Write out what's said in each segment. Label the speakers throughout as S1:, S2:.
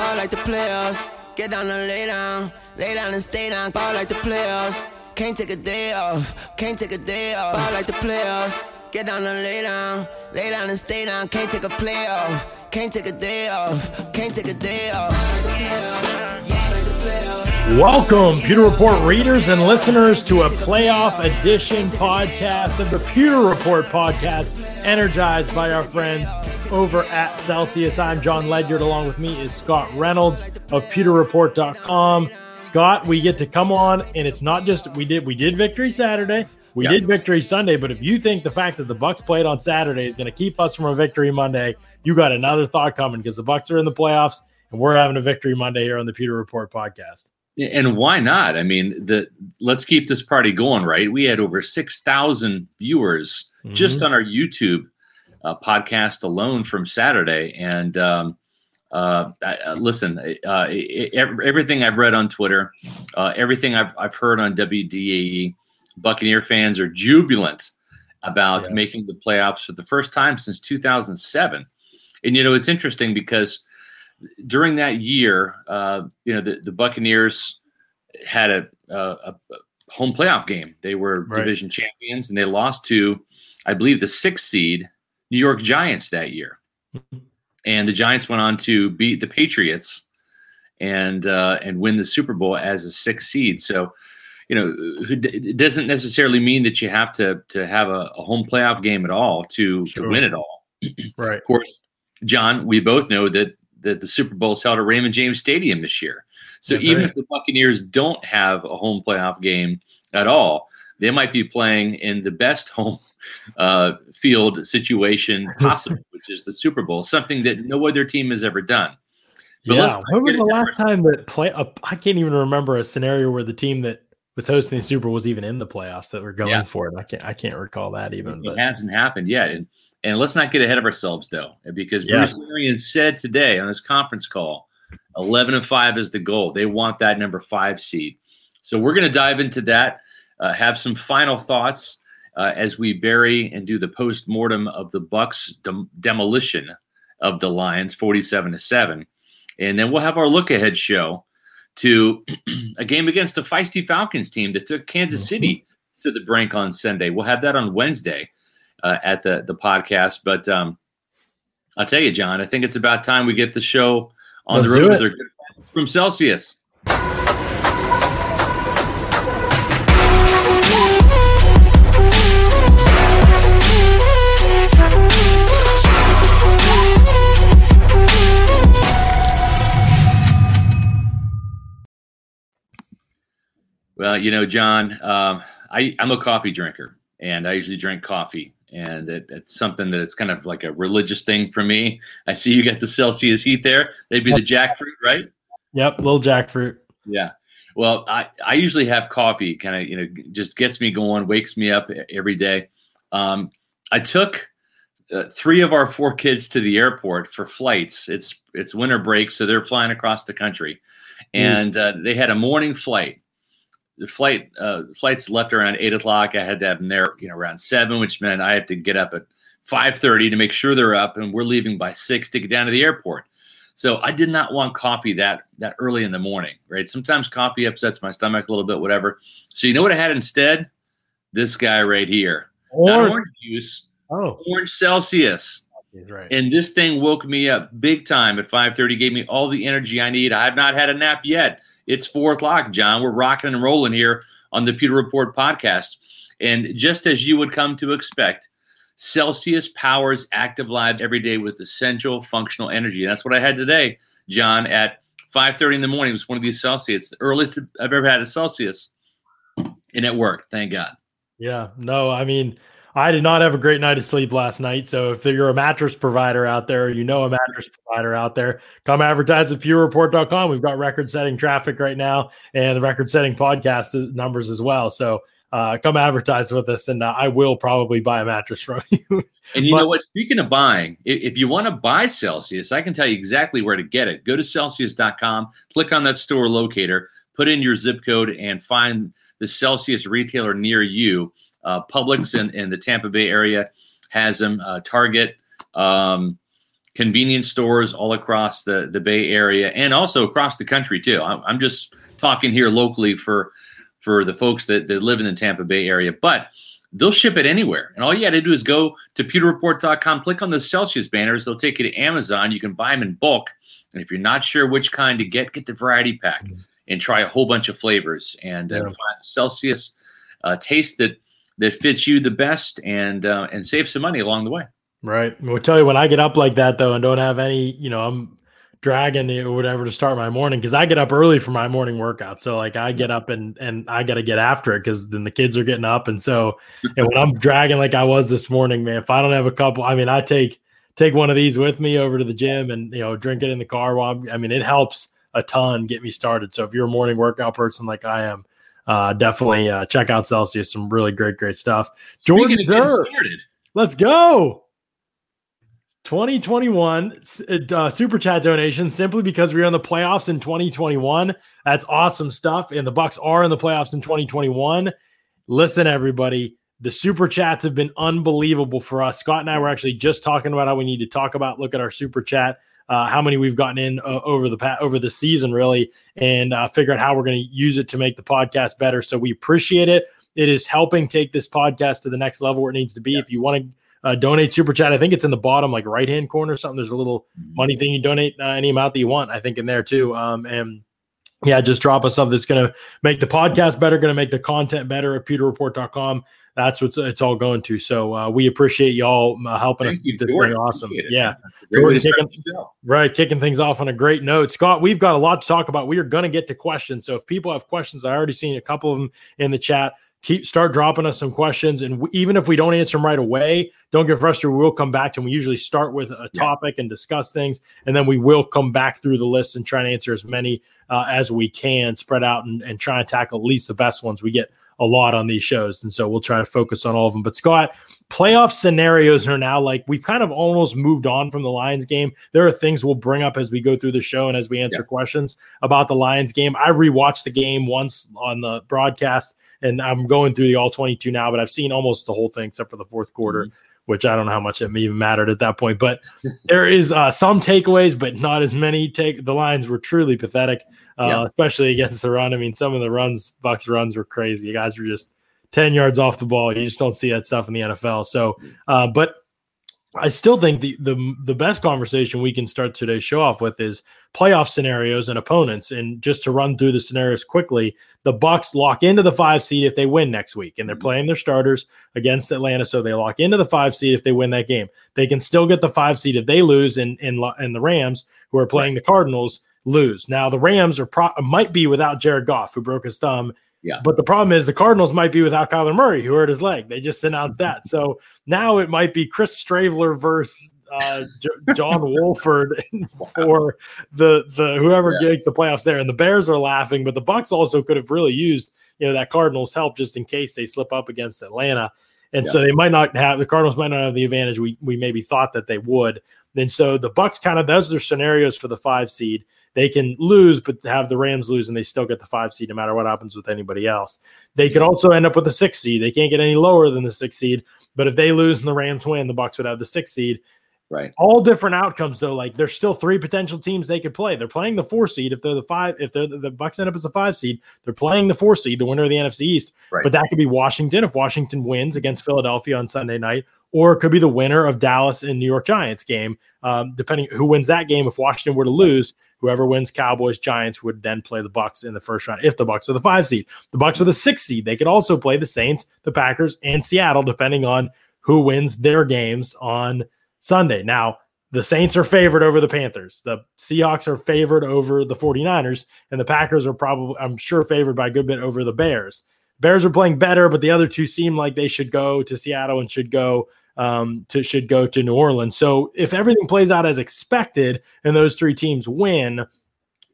S1: ball like the playoffs. Get down and lay down, lay down and stay down, ball like the playoffs. Can't take a day off, can't take a day off, ball like the playoffs. Get down and lay down, lay down and stay down, can't take a play off, can't take a day off, can't take a day off.
S2: Welcome, Pewter Report readers and listeners, to a playoff edition podcast of the Pewter Report podcast, energized by our friends over at Celsius. I'm John Ledyard. Along with me is Scott Reynolds of PewterReport.com. Scott, we get to come on, and it's not just we did we did victory Saturday, we did victory Sunday, but if you think the fact that the Bucks played on Saturday is going to keep us from a victory Monday, you got another thought coming because the Bucks are in the playoffs and we're having a victory Monday here on the Pewter Report podcast.
S3: And why not? I mean, the let's keep this party going, right? We had over six thousand viewers mm-hmm. just on our YouTube uh, podcast alone from Saturday, and um, uh, uh, listen, uh, everything I've read on Twitter, uh, everything I've I've heard on WDAE, Buccaneer fans are jubilant about yeah. making the playoffs for the first time since 2007. And you know, it's interesting because during that year, uh, you know, the, the Buccaneers had a, a, a, home playoff game. They were right. division champions, and they lost to, I believe, the sixth seed New York Giants that year. and the Giants went on to beat the Patriots and uh, and win the Super Bowl as a sixth seed. So, you know, it doesn't necessarily mean that you have to to have a, a home playoff game at all to sure. to win it all.
S2: right.
S3: Of course, John, we both know that that the Super Bowl is held at Raymond James Stadium this year. So That's even right. if the Buccaneers don't have a home playoff game at all, they might be playing in the best home uh, field situation possible, which is the Super Bowl, something that no other team has ever done.
S2: But yeah, when was the last time that play? I can't even remember a scenario where the team that was hosting the Super Bowl was even in the playoffs that were going yeah. for it. I can't. I can't recall that even.
S3: It but. hasn't happened yet, and and let's not get ahead of ourselves though, because yeah. Bruce Arians said today on his conference call, eleven and five is the goal. They want that number five seed. So we're going to dive into that. Uh, have some final thoughts uh, as we bury and do the post mortem of the Bucks dem- demolition of the Lions, forty-seven to seven, and then we'll have our look ahead show to a game against a feisty Falcons team that took Kansas City mm-hmm. to the brink on Sunday. We'll have that on Wednesday uh, at the the podcast. But um, I'll tell you, John, I think it's about time we get the show on Let's the road from Celsius. Well, you know, John, um, I, I'm a coffee drinker, and I usually drink coffee and it, it's something that it's kind of like a religious thing for me. I see you got the Celsius heat there. They'd be the jackfruit, right?
S2: Yep, little jackfruit.
S3: Yeah. Well, I, I usually have coffee, kind of you know just gets me going, wakes me up every day. Um, I took uh, three of our four kids to the airport for flights. It's it's winter break, so they're flying across the country, hmm. and uh, they had a morning flight the flight uh, flights left around eight o'clock. I had to have them there, you know, around seven, which meant I had to get up at five thirty to make sure they're up, and we're leaving by six to get down to the airport. So I did not want coffee that that early in the morning, right? Sometimes coffee upsets my stomach a little bit, whatever. So you know what I had instead? This guy right here, orange, orange juice, oh, orange Celsius. Right. And this thing woke me up big time at 5:30, gave me all the energy I need. I have not had a nap yet. It's four o'clock, John. We're rocking and rolling here on the Pewter Report podcast. And just as you would come to expect, Celsius powers active lives every day with essential functional energy. And that's what I had today, John, at 5.30 in the morning. It was one of these Celsius, the earliest I've ever had a Celsius. And it worked, thank God.
S2: Yeah, no, I mean – I did not have a great night of sleep last night. So if you're a mattress provider out there, you know a mattress provider out there, come advertise at pewterreport.com. We've got record setting traffic right now and the record setting podcast numbers as well. So uh, come advertise with us and uh, I will probably buy a mattress from you.
S3: and you but, know what? Speaking of buying, if you want to buy Celsius, I can tell you exactly where to get it. Go to celsius.com, click on that store locator, put in your zip code, and find the Celsius retailer near you uh, Publix in, in the Tampa Bay area has them. Uh, Target, um, convenience stores all across the the Bay Area and also across the country too. I'm, I'm just talking here locally for for the folks that, that live in the Tampa Bay area, but they'll ship it anywhere. And all you got to do is go to pewterreport.com, click on the Celsius banners. They'll take you to Amazon. You can buy them in bulk. And if you're not sure which kind to get, get the variety pack and try a whole bunch of flavors and uh,
S2: Yeah.
S3: find Celsius uh, taste that that fits you the best and uh, and save some money along the way.
S2: Right. We'll tell you when I get up like that though, and don't have any, you know, I'm dragging or whatever to start my morning because I get up early for my morning workout. So like I get up and and I got to get after it because then the kids are getting up, and so and when I'm dragging like I was this morning, man, if I don't have a couple, I mean, I take take one of these with me over to the gym and you know drink it in the car while I'm, I mean it helps a ton get me started. So if you're a morning workout person like I am. Uh, definitely uh, check out Celsius. Some really great, great stuff. Jordan
S3: Speaking of getting
S2: Durr.
S3: started,
S2: Let's go. 2021 uh, super chat donation simply because we are in the playoffs in 2021. That's awesome stuff. And the Bucks are in the playoffs in 2021. Listen, everybody, the super chats have been unbelievable for us. Scott and I were actually just talking about how we need to talk about. Look at our super chat, uh, how many we've gotten in uh, over the past over the season, really, and uh, figure out how we're going to use it to make the podcast better. So we appreciate it. It is helping take this podcast to the next level where it needs to be. If you want to uh, donate super chat. I think it's in the bottom, like right hand corner or something. There's a little money thing you donate uh, any amount that you want. I think in there too. Um, and yeah, just drop us something that's going to make the podcast better, going to make the content better at pewterreport.com. That's what it's all going to. So uh, we appreciate y'all uh, helping us
S3: Thank you,
S2: keep this thing awesome.
S3: It.
S2: Yeah.
S3: great way to
S2: Jordan
S3: start
S2: taking-
S3: the show.
S2: Right, kicking things off on a great note. Scott, we've got a lot to talk about. We are going to get to questions. So if people have questions, I already seen a couple of them in the chat. Keep start dropping us some questions, and w- even if we don't answer them right away, don't get frustrated. We'll come back to them. We usually start with a
S3: Yeah.
S2: topic and discuss things, and then we will come back through the list and try and answer as many uh, as we can, spread out and, and try and tackle at least the best ones. We get a lot on these shows, and so we'll try to focus on all of them. But Scott, playoff scenarios are now like we've kind of almost moved on from the Lions game. There are things we'll bring up as we go through the show and as we answer questions about the Lions game. I rewatched the game once on the broadcast, and I'm going through the all 22 now, but I've seen almost the whole thing except for the fourth quarter. Mm-hmm. Which I don't know how much it even mattered at that point, but there is uh, some takeaways, but not as many. Take the Lions were truly pathetic, uh,
S3: Yeah.
S2: especially against the run. I mean, some of the runs, Bucks runs were crazy. You guys were just 10 yards off the ball. You just don't see that stuff in the NFL. So, uh, but I still think the, the the best conversation we can start today's show off with is playoff scenarios and opponents. And just to run through the scenarios quickly, the Bucks lock into the five seed if they win next week, and they're
S3: Mhm.
S2: playing their starters against Atlanta, so they lock into the five seed if they win that game. They can still get the five seed if they lose, and and, and the Rams, who are playing the Cardinals, lose. Now the Rams are pro- might be without Jared Goff, who broke his thumb.
S3: Yeah.
S2: But the problem is the Cardinals might be without Kyler Murray, who hurt his leg. They just announced that. So now it might be Chris Streveler versus uh, J- John Wolford for the the whoever
S3: Yeah.
S2: gets the playoffs there. And the Bears are laughing, but the Bucks also could have really used you know that Cardinals help just in case they slip up against Atlanta. And so they might not have the Cardinals might not have the advantage we we maybe thought that they would. And so the Bucks kind of those are scenarios for the five seed. They can lose, but have the Rams lose, and they still get the five seed no matter what happens with anybody else. They could also end up with a six seed. They can't get any lower than the six seed. But if they lose and the Rams win, the Bucks would have the six seed
S3: Right.
S2: all different outcomes though like there's still three potential teams they could play they're playing the four seed if they're the five if they're the, the bucks end up as a five seed they're playing the four seed the winner of the nfc east
S3: Right.
S2: but that could be washington if washington wins against philadelphia on sunday night or it could be the winner of dallas and new york giants game um, depending who wins that game if washington were to lose whoever wins cowboys giants would then play the bucks in the first round if the bucks are the five seed the bucks are the six seed they could also play the saints the packers and seattle depending on who wins their games on sunday now the Saints are favored over the Panthers. The Seahawks are favored over the 49ers. And the Packers are probably, I'm sure, favored by a good bit over the Bears. Bears are playing better, but the other two seem like they should go to Seattle and should go um, to should go to New Orleans. So if everything plays out as expected and those three teams win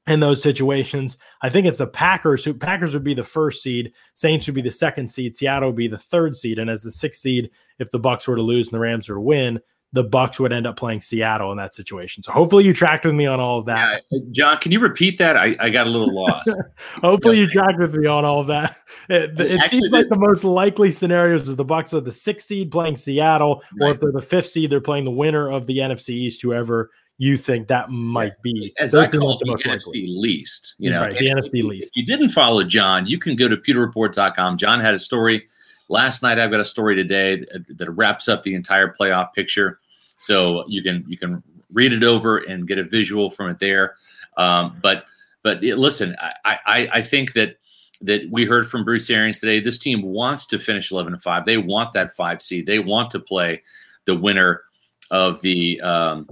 S2: in those situations, I think it's the Packers who Packers would be the first seed, Saints would be the second seed, Seattle would be the third seed, and as the sixth seed, if the Bucks were to lose and the Rams were to win, the Bucks would end up playing Seattle in that situation. So hopefully you tracked with me on all of that.
S3: Yeah, John, can you repeat that? I, I got a little lost.
S2: hopefully you tracked with me on all of that. It, it seems like the most likely scenarios is the Bucks are the sixth seed playing Seattle, right. or if they're the fifth seed, they're playing the winner of the NFC East, whoever you think that might be.
S3: As Those I call the, most NFC likely. least, you know,
S2: right, the NFC least.
S3: If you didn't follow John, you can go to pewterreport.com. John had a story last night. I've got a story today that, that wraps up the entire playoff picture. So you can you can read it over and get a visual from it there. Um, but but it, listen, I, I I think that that we heard from Bruce Arians today. This team wants to finish eleven and five. They want that five seed. They want to play the winner of the um,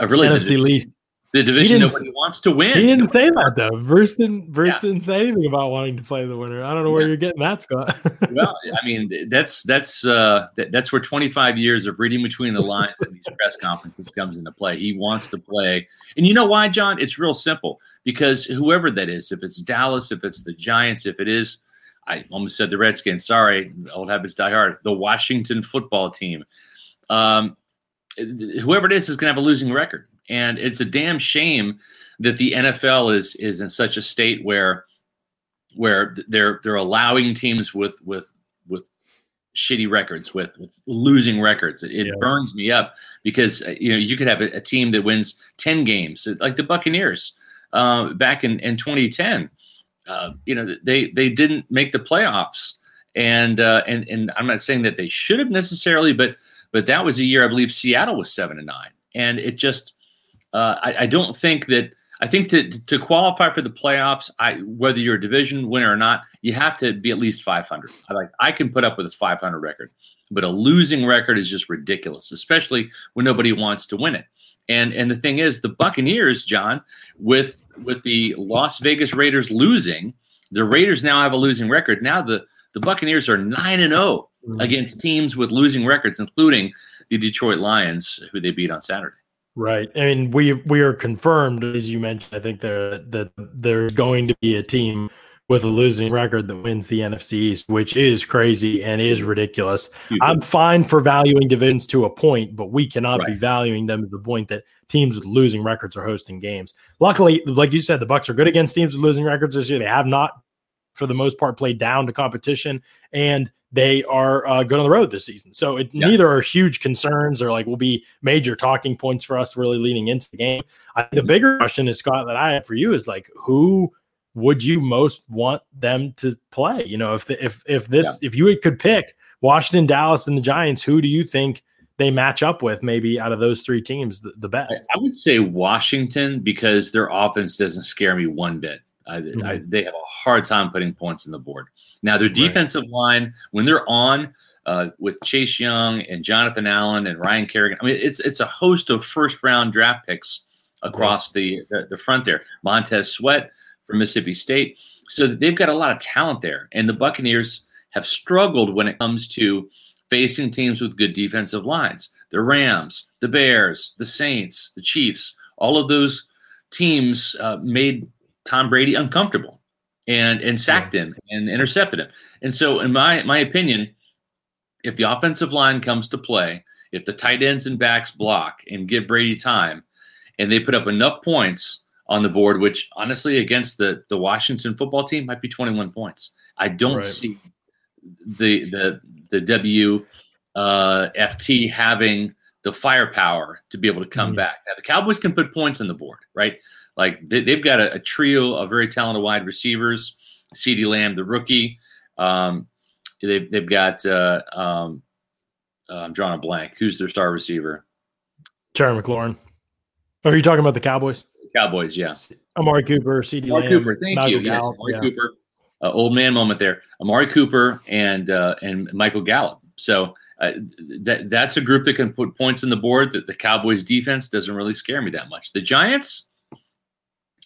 S3: of really
S2: NFC the, least
S3: the division nobody wants to win.
S2: He didn't say that though. Bruce didn't. Bruce yeah. didn't say anything about wanting to play the winner. I don't know where yeah. you're getting that, Scott.
S3: well, I mean, that's that's uh, that, that's where 25 years of reading between the lines at these press conferences comes into play. He wants to play, and you know why, John? It's real simple. Because whoever that is, if it's Dallas, if it's the Giants, if it is, I almost said the Redskins. Sorry, old habits die hard. The Washington football team. Um, whoever it is is going to have a losing record and it's a damn shame that the NFL is is in such a state where where they're they're allowing teams with with with shitty records with, with losing records. It, it yeah. burns me up because uh, you know you could have a, a, team that wins 10 games like the buccaneers uh, back in, in 2010 uh, you know they they didn't make the playoffs. And uh, and and i'm not saying that they should have necessarily but but that was a year i believe seattle was seven and nine. And it just uh, I, I, don't think that. I think to to qualify for the playoffs, I whether you're a division winner or not, you have to be at least 500. I like I can put up with a 500 record, but a losing record is just ridiculous, especially when nobody wants to win it. And and the thing is, the Buccaneers, John, with with the Las Vegas Raiders losing, the Raiders now have a losing record. Now the the Buccaneers are nine and zero oh against teams with losing records, including the Detroit Lions, who they beat on Saturday.
S2: Right. I mean, we we are confirmed, as you mentioned. I think there that there's going to be a team with a losing record that wins the NFC East, which is crazy and is ridiculous. I'm fine for valuing divisions to a point, but we cannot right. be valuing them to the point that teams with losing records are hosting games. Luckily, like you said, the Bucks are good against teams with losing records this year. They have not, for the most part, played down to competition, and they are uh, good on the road this season. So it, yeah. neither are huge concerns or like will be major talking points for us really leading into the game. I, the mm-hmm. bigger question is Scott that I have for you is like who would you most want them to play? You know, if the, if if this yeah. if you could pick Washington, Dallas, and the Giants, who do you think they match up with maybe out of those three teams the, the best?
S3: I would say Washington because their offense doesn't scare me one bit. I, mm-hmm. I, they have a hard time putting points in the board. Now, their defensive right. line, when they're on uh, with Chase Young and Jonathan Allen and Ryan Kerrigan, I mean, it's it's a host of first round draft picks across the, the, the front there. Montez Sweat from Mississippi State, so they've got a lot of talent there. And the Buccaneers have struggled when it comes to facing teams with good defensive lines. The Rams, the Bears, the Saints, the Chiefs, all of those teams uh, made Tom Brady uncomfortable and and sacked yeah. him and intercepted him. And so, in my my opinion, if the offensive line comes to play, if the tight ends and backs block and give Brady time, and they put up enough points on the board, which honestly against the the Washington football team might be 21 points. I don't right. see the the the W uh, FT having the firepower to be able to come mm-hmm. back. Now the Cowboys can put points on the board, right? Like they, have got a, a, trio of very talented wide receivers. CeeDee Lamb, the rookie. Um, they've, they've got, uh, um, uh, I'm drawing a blank. Who's their star receiver?
S2: Terry McLaurin. are you talking about the Cowboys?
S3: Cowboys, yeah.
S2: Amari Cooper, CeeDee Lamb.
S3: Cooper, thank Michael you. Gallup, yes, Amari yeah. Cooper. Uh, old man moment there. Amari Cooper and uh, and Michael Gallup. So uh, that that's a group that can put points on the board. That the Cowboys defense doesn't really scare me that much. The Giants,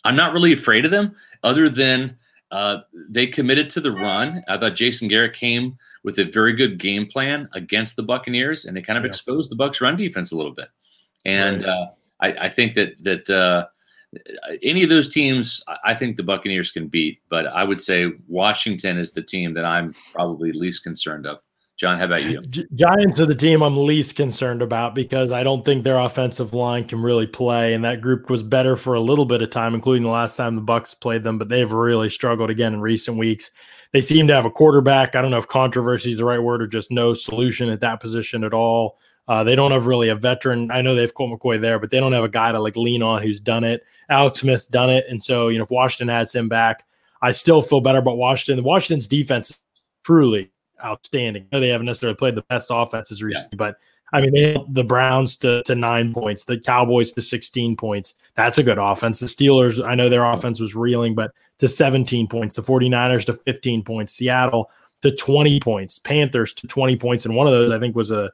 S3: I'm not really afraid of them, other than uh, they committed to the run. I thought Jason Garrett came with a very good game plan against the Buccaneers, and they kind of yeah. exposed the Bucks' run defense a little bit. And right. uh, I, I, think that that uh, any of those teams, I think the Buccaneers can beat. But I would say Washington is the team that I'm probably least concerned of John, how about you?
S2: Giants are the team I'm least concerned about because I don't think their offensive line can really play, and that group was better for a little bit of time, including the last time the Bucks played them. But they've really struggled again in recent weeks. They seem to have a quarterback. I don't know if controversy is the right word or just no solution at that position at all. Uh, they don't have really a veteran. I know they have Colt McCoy there, but they don't have a guy to like lean on who's done it. Alex Smith's done it, and so you know if Washington has him back, I still feel better about Washington. Washington's defense truly outstanding. they haven't necessarily played the best offenses recently, yeah. but I mean, they held the Browns to, to nine points, the Cowboys to 16 points. That's a good offense. The Steelers, I know their offense was reeling, but to 17 points. The 49ers to 15 points. Seattle to 20 points. Panthers to 20 points. And one of those, I think, was a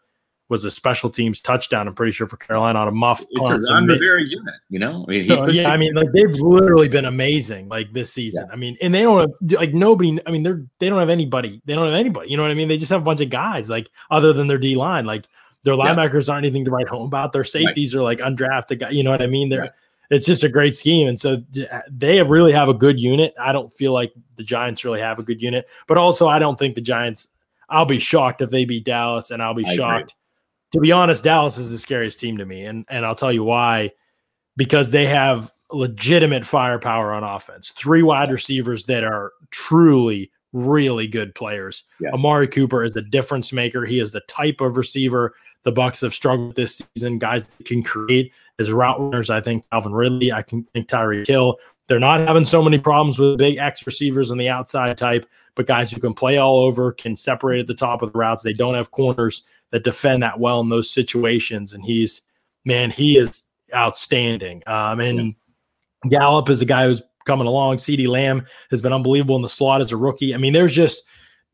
S2: was a special teams touchdown. I'm pretty sure for Carolina on a muff.
S3: It's a very unit, you know.
S2: I mean, so, yeah, I mean, like they've literally been amazing, like this season. Yeah. I mean, and they don't have like nobody. I mean, they're they don't have anybody. They don't have anybody. You know what I mean? They just have a bunch of guys, like other than their D line, like their linebackers yeah. aren't anything to write home about. Their safeties right. are like undrafted guys. You know what I mean? They're right. it's just a great scheme, and so uh, they have really have a good unit. I don't feel like the Giants really have a good unit, but also I don't think the Giants. I'll be shocked if they beat Dallas, and I'll be I shocked. Agree to be honest, Dallas is the scariest team to me, and and I'll tell you why. Because they have legitimate firepower on offense. Three wide receivers that are truly really good players. Yeah. Amari Cooper is a difference maker. He is the type of receiver the Bucks have struggled this season. Guys that can create as route runners. I think Calvin Ridley. I can think Tyreek Hill. They're not having so many problems with big X receivers on the outside type, but guys who can play all over, can separate at the top of the routes. They don't have corners that defend that well in those situations. And he's, man, he is outstanding. Um, and. Gallup is a guy who's coming along. CeeDee Lamb has been unbelievable in the slot as a rookie. I mean, there's just,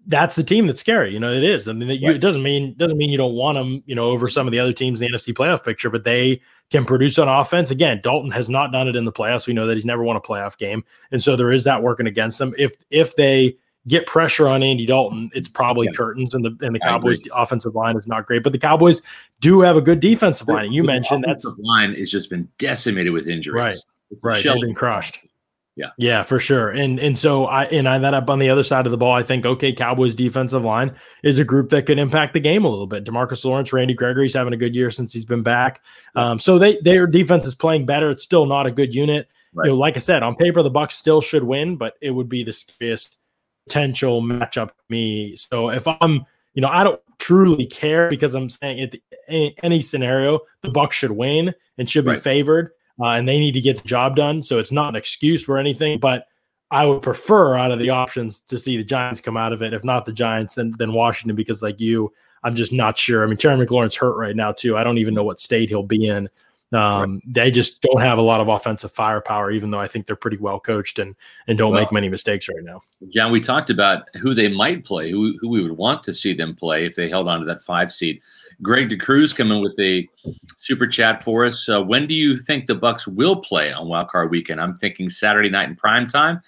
S2: that's the team that's scary. You know, it is. I mean, right. it doesn't mean doesn't mean you don't want them. You know, over some of the other teams in the NFC playoff picture, but they can produce on offense. Again, Dalton has not done it in the playoffs. We know that he's never won a playoff game, and so there is that working against them. If if they get pressure on Andy Dalton, it's probably yeah. curtains, and the and the Cowboys' offensive line is not great. But the Cowboys do have a good defensive line, and you the mentioned that
S3: line has just been decimated with injuries.
S2: Right, right, they've crushed.
S3: Yeah,
S2: yeah, for sure. And and so I and I that up on the other side of the ball, I think okay, Cowboys defensive line is a group that could impact the game a little bit. Demarcus Lawrence, Randy Gregory's having a good year since he's been back. Um, so they their defense is playing better. It's still not a good unit. Right. You know, like I said, on paper the Bucks still should win, but it would be the scariest potential matchup me. So if I'm, you know, I don't truly care because I'm saying at any, any scenario, the Bucs should win and should be right. favored, uh, and they need to get the job done. So it's not an excuse for anything, but I would prefer out of the options to see the Giants come out of it. If not the Giants, then then Washington, because like you, I'm just not sure. I mean, Terry McLaurin's hurt right now too. I don't even know what state he'll be in. Um, right. They just don't have a lot of offensive firepower, even though I think they're pretty well coached and and don't well, make many mistakes right now.
S3: John, we talked about who they might play, who who we would want to see them play if they held on to that five seed. Greg DeCruz coming with a super chat for us. Uh, when do you think the Bucks will play on Wild Card Weekend? I'm thinking Saturday night in prime time.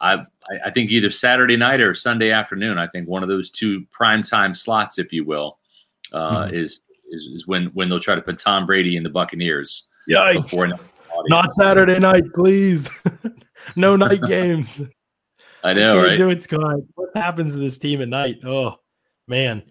S3: I I think either Saturday night or Sunday afternoon. I think one of those two prime time slots, if you will, uh, mm-hmm. is is, is when when they'll try to put Tom Brady in the Buccaneers.
S2: Yikes! Not Saturday night, please. no night games.
S3: I know, right?
S2: Do it, Scott. What happens to this team at night? Oh man.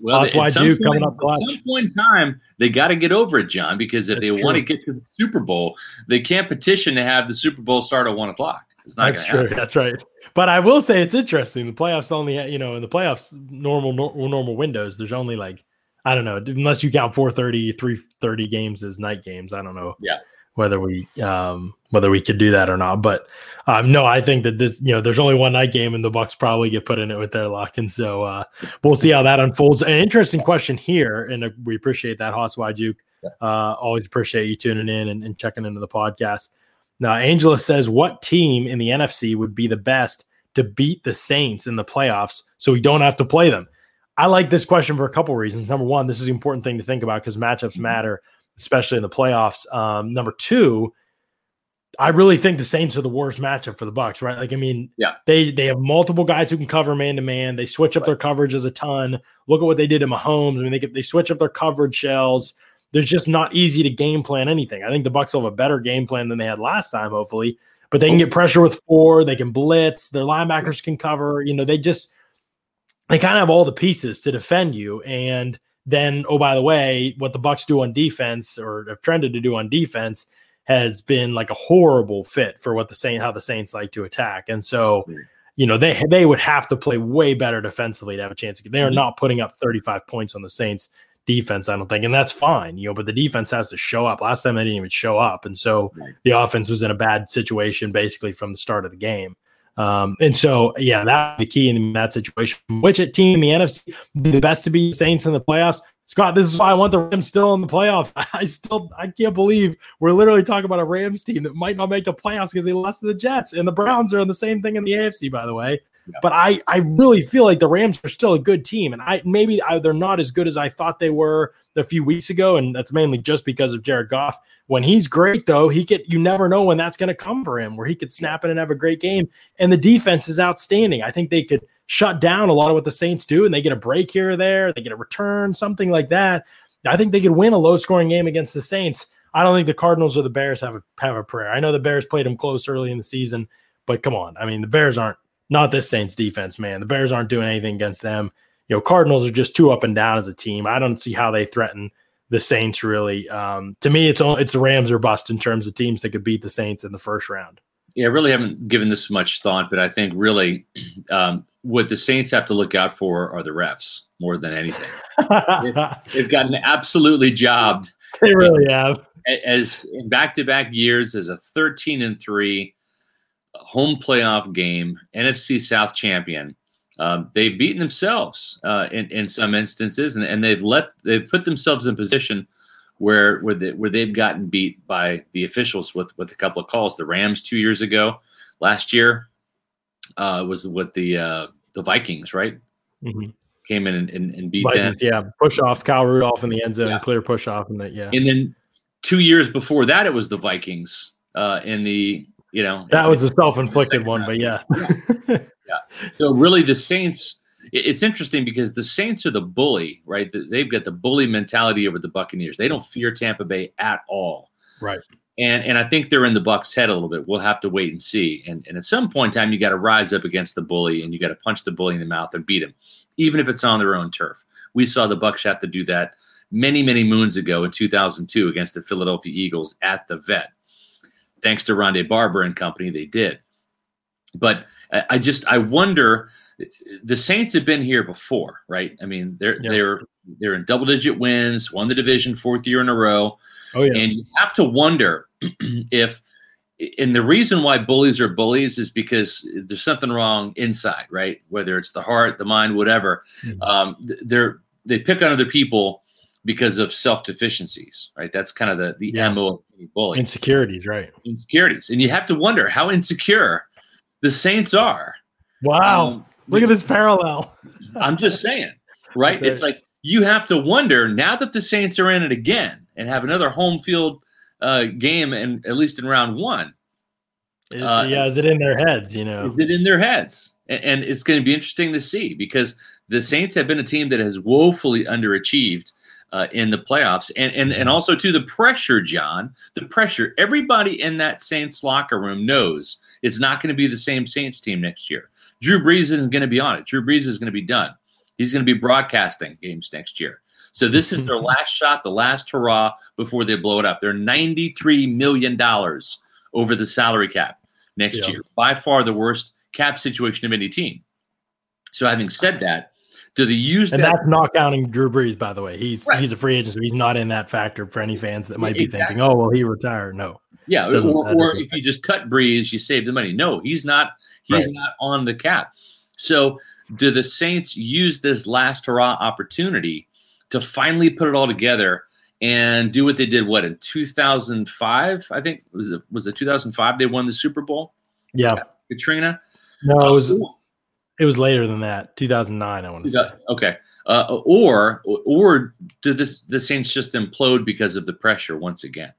S2: Well, that's why Duke coming up clutch.
S3: At some point in time, they got to get over it, John, because if that's they want to get to the Super Bowl, they can't petition to have the Super Bowl start at one o'clock. It's not
S2: that's true.
S3: Happen.
S2: That's right. But I will say it's interesting. The playoffs only, you know, in the playoffs, normal normal windows. There's only like I don't know, unless you count 430, 330 games as night games. I don't know.
S3: Yeah.
S2: Whether we um whether we could do that or not. But um no, I think that this, you know, there's only one night game and the Bucks probably get put in it with their luck. And so uh we'll see how that unfolds. An interesting question here, and uh, we appreciate that, Hoss Wajuk. Uh always appreciate you tuning in and, and checking into the podcast. Now, Angela says, what team in the NFC would be the best to beat the Saints in the playoffs so we don't have to play them? I like this question for a couple reasons. Number one, this is the important thing to think about because matchups mm-hmm. matter, especially in the playoffs. Um, number two, I really think the Saints are the worst matchup for the Bucks, right? Like, I mean,
S3: yeah,
S2: they they have multiple guys who can cover man to man. They switch up right. their coverages a ton. Look at what they did to Mahomes. I mean, they they switch up their coverage shells. There's just not easy to game plan anything. I think the Bucks will have a better game plan than they had last time, hopefully. But they can get pressure with four. They can blitz. Their linebackers can cover. You know, they just they kind of have all the pieces to defend you. And then, oh, by the way, what the Bucks do on defense or have trended to do on defense has been like a horrible fit for what the Saint how the Saints like to attack. And so, you know, they they would have to play way better defensively to have a chance. To get they are mm-hmm. not putting up 35 points on the Saints defense, I don't think, and that's fine, you know. But the defense has to show up. Last time they didn't even show up, and so the offense was in a bad situation basically from the start of the game. Um, and so, yeah, that's the key in that situation. Which team in the NFC the best to be Saints in the playoffs? Scott, this is why I want the Rams still in the playoffs. I still I can't believe we're literally talking about a Rams team that might not make the playoffs because they lost to the Jets. And the Browns are in the same thing in the AFC, by the way. But I I really feel like the Rams are still a good team, and I maybe I, they're not as good as I thought they were a few weeks ago, and that's mainly just because of Jared Goff. When he's great, though, he could you never know when that's going to come for him, where he could snap in and have a great game. And the defense is outstanding. I think they could shut down a lot of what the Saints do, and they get a break here or there, they get a return, something like that. I think they could win a low scoring game against the Saints. I don't think the Cardinals or the Bears have a have a prayer. I know the Bears played them close early in the season, but come on, I mean the Bears aren't not this Saints defense, man. The Bears aren't doing anything against them. You know, Cardinals are just too up and down as a team. I don't see how they threaten the Saints really. Um, to me, it's all it's the Rams or bust in terms of teams that could beat the Saints in the first round.
S3: Yeah, I really haven't given this much thought, but I think really um, what the Saints have to look out for are the refs more than anything. they've, they've gotten absolutely jobbed.
S2: They really have.
S3: As in back-to-back years, as a 13 and three home playoff game, NFC South champion. Um, they've beaten themselves uh, in in some instances, and, and they've let they've put themselves in position where where they, where they've gotten beat by the officials with with a couple of calls. The Rams two years ago, last year uh, was with the uh, the Vikings, right? Mm-hmm. Came in and, and, and beat Vikings,
S2: them. Yeah, push off Kyle Rudolph in the end zone, yeah. clear push off, and that. Yeah,
S3: and then two years before that, it was the Vikings uh, in the you know
S2: that was a self-inflicted one, but yes.
S3: yeah. yeah. So really, the Saints. It's interesting because the Saints are the bully, right? They've got the bully mentality over the Buccaneers. They don't fear Tampa Bay at all.
S2: Right.
S3: And and I think they're in the Bucks' head a little bit. We'll have to wait and see. And and at some point in time, you got to rise up against the bully and you got to punch the bully in the mouth and beat him, even if it's on their own turf. We saw the Bucks have to do that many many moons ago in 2002 against the Philadelphia Eagles at the Vet thanks to Rondé Barber and company, they did. But I just I wonder the Saints have been here before, right? I mean, they're yeah. they're they're in double digit wins, won the division fourth year in a row. Oh yeah. And you have to wonder if and the reason why bullies are bullies is because there's something wrong inside, right? Whether it's the heart, the mind, whatever. Mm-hmm. Um, they're they pick on other people because of self deficiencies, right? That's kind of the the yeah. mo of bully.
S2: Insecurities, right?
S3: Insecurities, and you have to wonder how insecure the Saints are.
S2: Wow, um, look at this parallel.
S3: I'm just saying, right? Okay. It's like you have to wonder now that the Saints are in it again and have another home field uh, game, and at least in round one.
S2: uh, yeah, is it in their heads? You know,
S3: is it in their heads? And, and it's going to be interesting to see because the Saints have been a team that has woefully underachieved uh, in the playoffs. And, and, and also, to the pressure, John, the pressure. Everybody in that Saints locker room knows it's not going to be the same Saints team next year. Drew Brees isn't going to be on it. Drew Brees is going to be done. He's going to be broadcasting games next year. So this is their last shot, the last hurrah before they blow it up. They're $93 million over the salary cap next yeah. year. By far the worst cap situation of any team. So having said that, do they use
S2: and
S3: that?
S2: that's not counting Drew Brees, by the way. He's right. he's a free agent, so he's not in that factor for any fans that might be exactly. thinking, "Oh, well, he retired." No.
S3: Yeah, or, or if you just cut Brees, you save the money. No, he's not. He's right. not on the cap. So, do the Saints use this last hurrah opportunity to finally put it all together and do what they did? What in 2005? I think was it was it 2005 they won the Super Bowl?
S2: Yeah,
S3: Katrina.
S2: No, it uh, was. It was later than that, 2009. I want to say.
S3: Okay. Uh, or or did this the Saints just implode because of the pressure once again?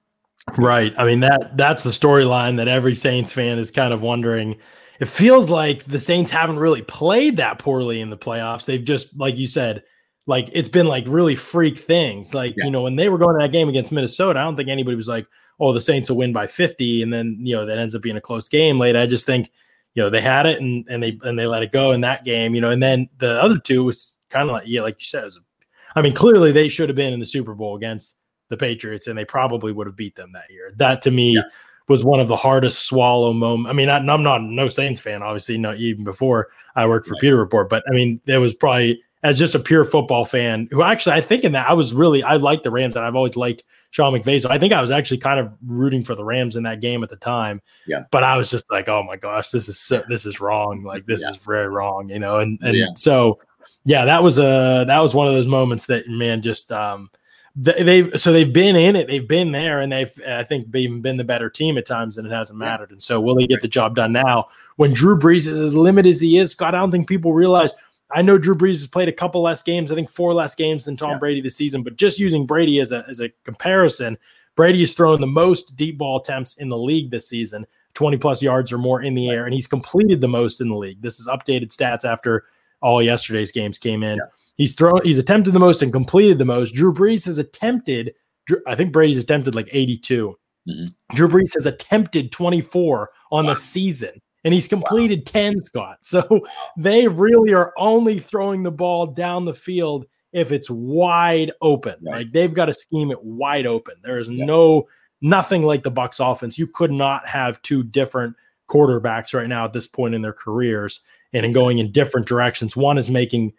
S2: Right. I mean that that's the storyline that every Saints fan is kind of wondering. It feels like the Saints haven't really played that poorly in the playoffs. They've just, like you said, like it's been like really freak things. Like yeah. you know when they were going to that game against Minnesota, I don't think anybody was like, "Oh, the Saints will win by 50," and then you know that ends up being a close game late. I just think you know they had it and and they and they let it go in that game. You know, and then the other two was kind of like yeah, like you said, was, I mean, clearly they should have been in the Super Bowl against the Patriots, and they probably would have beat them that year. That to me. Yeah. Was one of the hardest swallow moment. I mean, I, am not no Saints fan, obviously, not even before I worked for right. Pewter Report, but I mean, it was probably as just a pure football fan who actually I think in that I was really I like the Rams and I've always liked Sean McVay. So I think I was actually kind of rooting for the Rams in that game at the time.
S3: Yeah.
S2: But I was just like, oh my gosh, this is so, this is wrong. Like this yeah. is very wrong, you know. And and yeah. so yeah, that was a that was one of those moments that man just um they so they've been in it, they've been there, and they've I think even been the better team at times, and it hasn't mattered. And so will they get the job done now? When Drew Brees is as limited as he is, Scott, I don't think people realize I know Drew Brees has played a couple less games, I think four less games than Tom yeah. Brady this season, but just using Brady as a, as a comparison, Brady has thrown the most deep ball attempts in the league this season, 20 plus yards or more in the air, and he's completed the most in the league. This is updated stats after all yesterday's games came in. Yeah. He's thrown, he's attempted the most and completed the most. Drew Brees has attempted, I think Brady's attempted like 82. Mm-hmm. Drew Brees has attempted 24 on wow. the season and he's completed wow. 10, Scott. So they really are only throwing the ball down the field if it's wide open. Right. Like they've got to scheme it wide open. There is yeah. no nothing like the Bucks offense. You could not have two different quarterbacks right now at this point in their careers and in going in different directions. One is making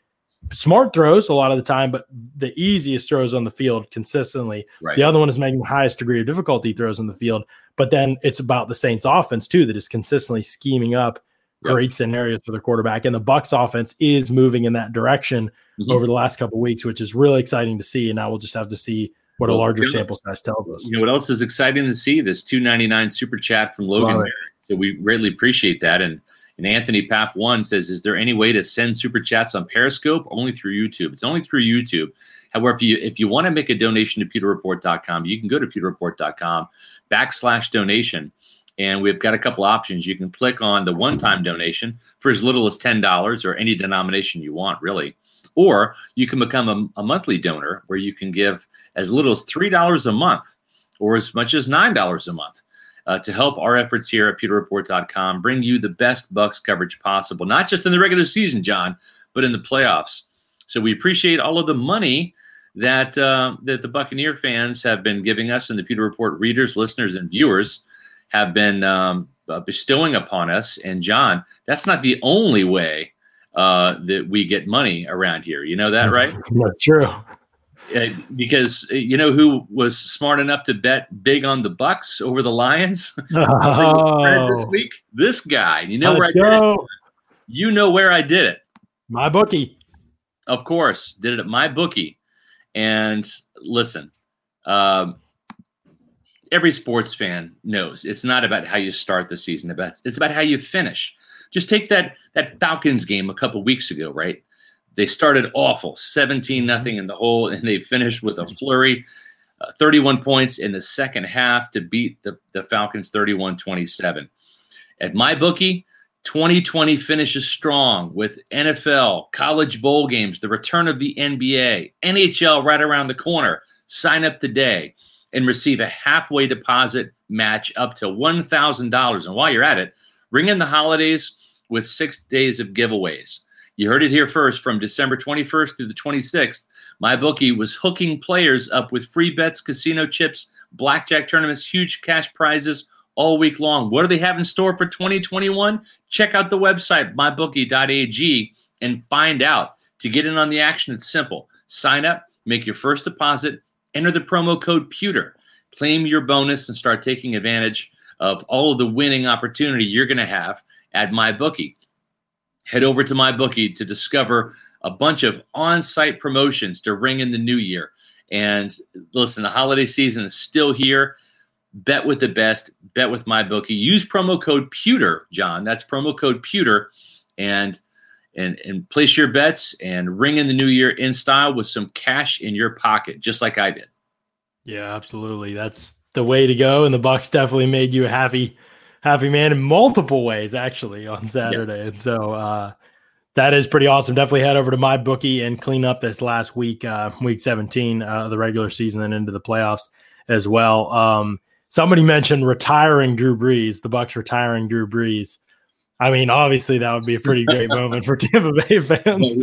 S2: smart throws a lot of the time, but the easiest throws on the field consistently. Right. The other one is making the highest degree of difficulty throws on the field. But then it's about the Saints offense too that is consistently scheming up yep. great scenarios for the quarterback. And the Bucks offense is moving in that direction mm-hmm. over the last couple weeks, which is really exciting to see. And now we'll just have to see what well, a larger sample size tells us.
S3: You know what else is exciting to see? This 299 super chat from Logan. So we greatly appreciate that. And and Anthony Pap one says, "Is there any way to send super chats on Periscope? Only through YouTube. It's only through YouTube. However, if you if you want to make a donation to PewterReport.com, you can go to PewterReport.com backslash donation, and we've got a couple options. You can click on the one-time donation for as little as ten dollars or any denomination you want, really." Or you can become a, a monthly donor where you can give as little as $3 a month or as much as $9 a month uh, to help our efforts here at PewterReport.com bring you the best Bucks coverage possible, not just in the regular season, John, but in the playoffs. So we appreciate all of the money that uh, that the Buccaneer fans have been giving us, and the Pewter Report readers, listeners, and viewers have been um, uh, bestowing upon us. And John, that's not the only way uh, that we get money around here. You know that, right?
S2: That's true.
S3: Uh, because uh, you know who was smart enough to bet big on the Bucks over the Lions oh. this week? This guy. You know Let's where I go. did it. You know where I did it.
S2: My bookie.
S3: Of course, did it at my bookie. And listen, um, every sports fan knows it's not about how you start the season. About it's about how you finish. Just take that that Falcons game a couple weeks ago, right? They started awful, 17 nothing in the hole, and they finished with a flurry, uh, 31 points in the second half to beat the, the Falcons 31 27. At my bookie, 2020 finishes strong with NFL, college bowl games, the return of the NBA, NHL right around the corner. Sign up today and receive a halfway deposit match up to $1,000. And while you're at it, ring in the holidays with six days of giveaways. You heard it here first from December 21st through the 26th. My bookie was hooking players up with free bets, casino chips, blackjack tournaments, huge cash prizes all week long. What do they have in store for 2021? Check out the website, mybookie.ag, and find out. To get in on the action, it's simple. Sign up, make your first deposit, enter the promo code PEWTER, claim your bonus, and start taking advantage of all of the winning opportunity you're going to have at MyBookie head over to my bookie to discover a bunch of on-site promotions to ring in the new year. And listen, the holiday season is still here. Bet with the best. Bet with my bookie. Use promo code Pewter, John. That's promo code Pewter, and and and place your bets and ring in the new year in style with some cash in your pocket, just like I did.
S2: Yeah, absolutely. That's the way to go. And the Bucks definitely made you happy happy man in multiple ways actually on Saturday. Yes. And so uh, that is pretty awesome. Definitely head over to my bookie and clean up this last week, uh, week 17 uh, the regular season and into the playoffs as well. Um, somebody mentioned retiring Drew Brees, the Bucks retiring Drew Brees. I mean, obviously that would be a pretty great moment for Tampa Bay fans.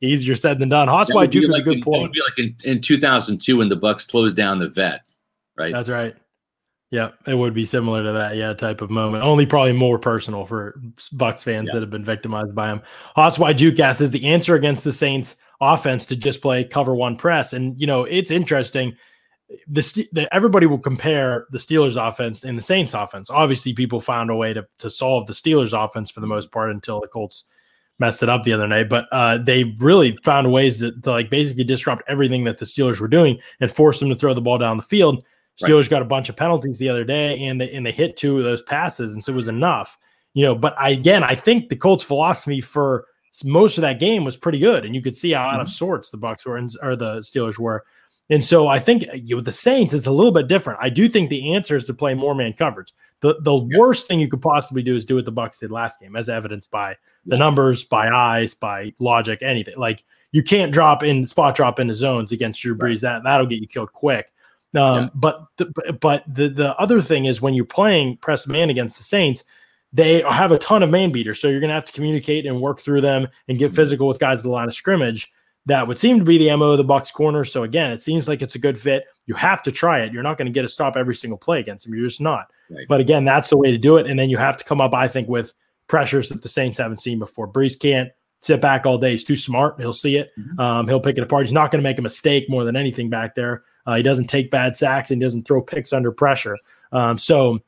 S2: Easier said than done. Hoss White Duke is like a good
S3: in,
S2: point.
S3: That would be like in, in 2002 when the Bucks closed down the vet, right?
S2: That's right. Yeah, it would be similar to that, yeah, type of moment. Only probably more personal for Bucks fans yeah. that have been victimized by him. Hoss White Duke asks, is the answer against the Saints offense to just play cover one press? And you know, it's interesting the, the, everybody will compare the Steelers offense and the Saints offense. Obviously, people found a way to to solve the Steelers offense for the most part until the Colts messed it up the other night. But uh, they really found ways to, to, like basically disrupt everything that the Steelers were doing and force them to throw the ball down the field. Steelers right. got a bunch of penalties the other day, and they and they hit two of those passes, and so it was enough. You know, but I, again, I think the Colts' philosophy for most of that game was pretty good, and you could see how out mm-hmm. of sorts the Bucks were, and, or the Steelers were. And so I think uh, with the Saints, it's a little bit different. I do think the answer is to play more man coverage. The the yeah. worst thing you could possibly do is do what the Bucks did last game, as evidenced by the yeah. numbers, by eyes, by logic, anything. Like you can't drop in spot drop into zones against Drew Brees. Right. That that'll get you killed quick. Um, yeah. But the, but the the other thing is when you're playing press man against the Saints, they have a ton of man beaters, so you're going to have to communicate and work through them and get mm-hmm. physical with guys at the line of scrimmage that would seem to be the MO of the Bucks corner. So again, it seems like it's a good fit. You have to try it. You're not going to get a stop every single play against them. You're just not. Right. But again, that's the way to do it. And then you have to come up, I think, with pressures that the Saints haven't seen before. Brees can't sit back all day. He's too smart. He'll see it. Mm-hmm. Um, he'll pick it apart. He's not going to make a mistake more than anything back there. Uh, he doesn't take bad sacks and he doesn't throw picks under pressure. Um, so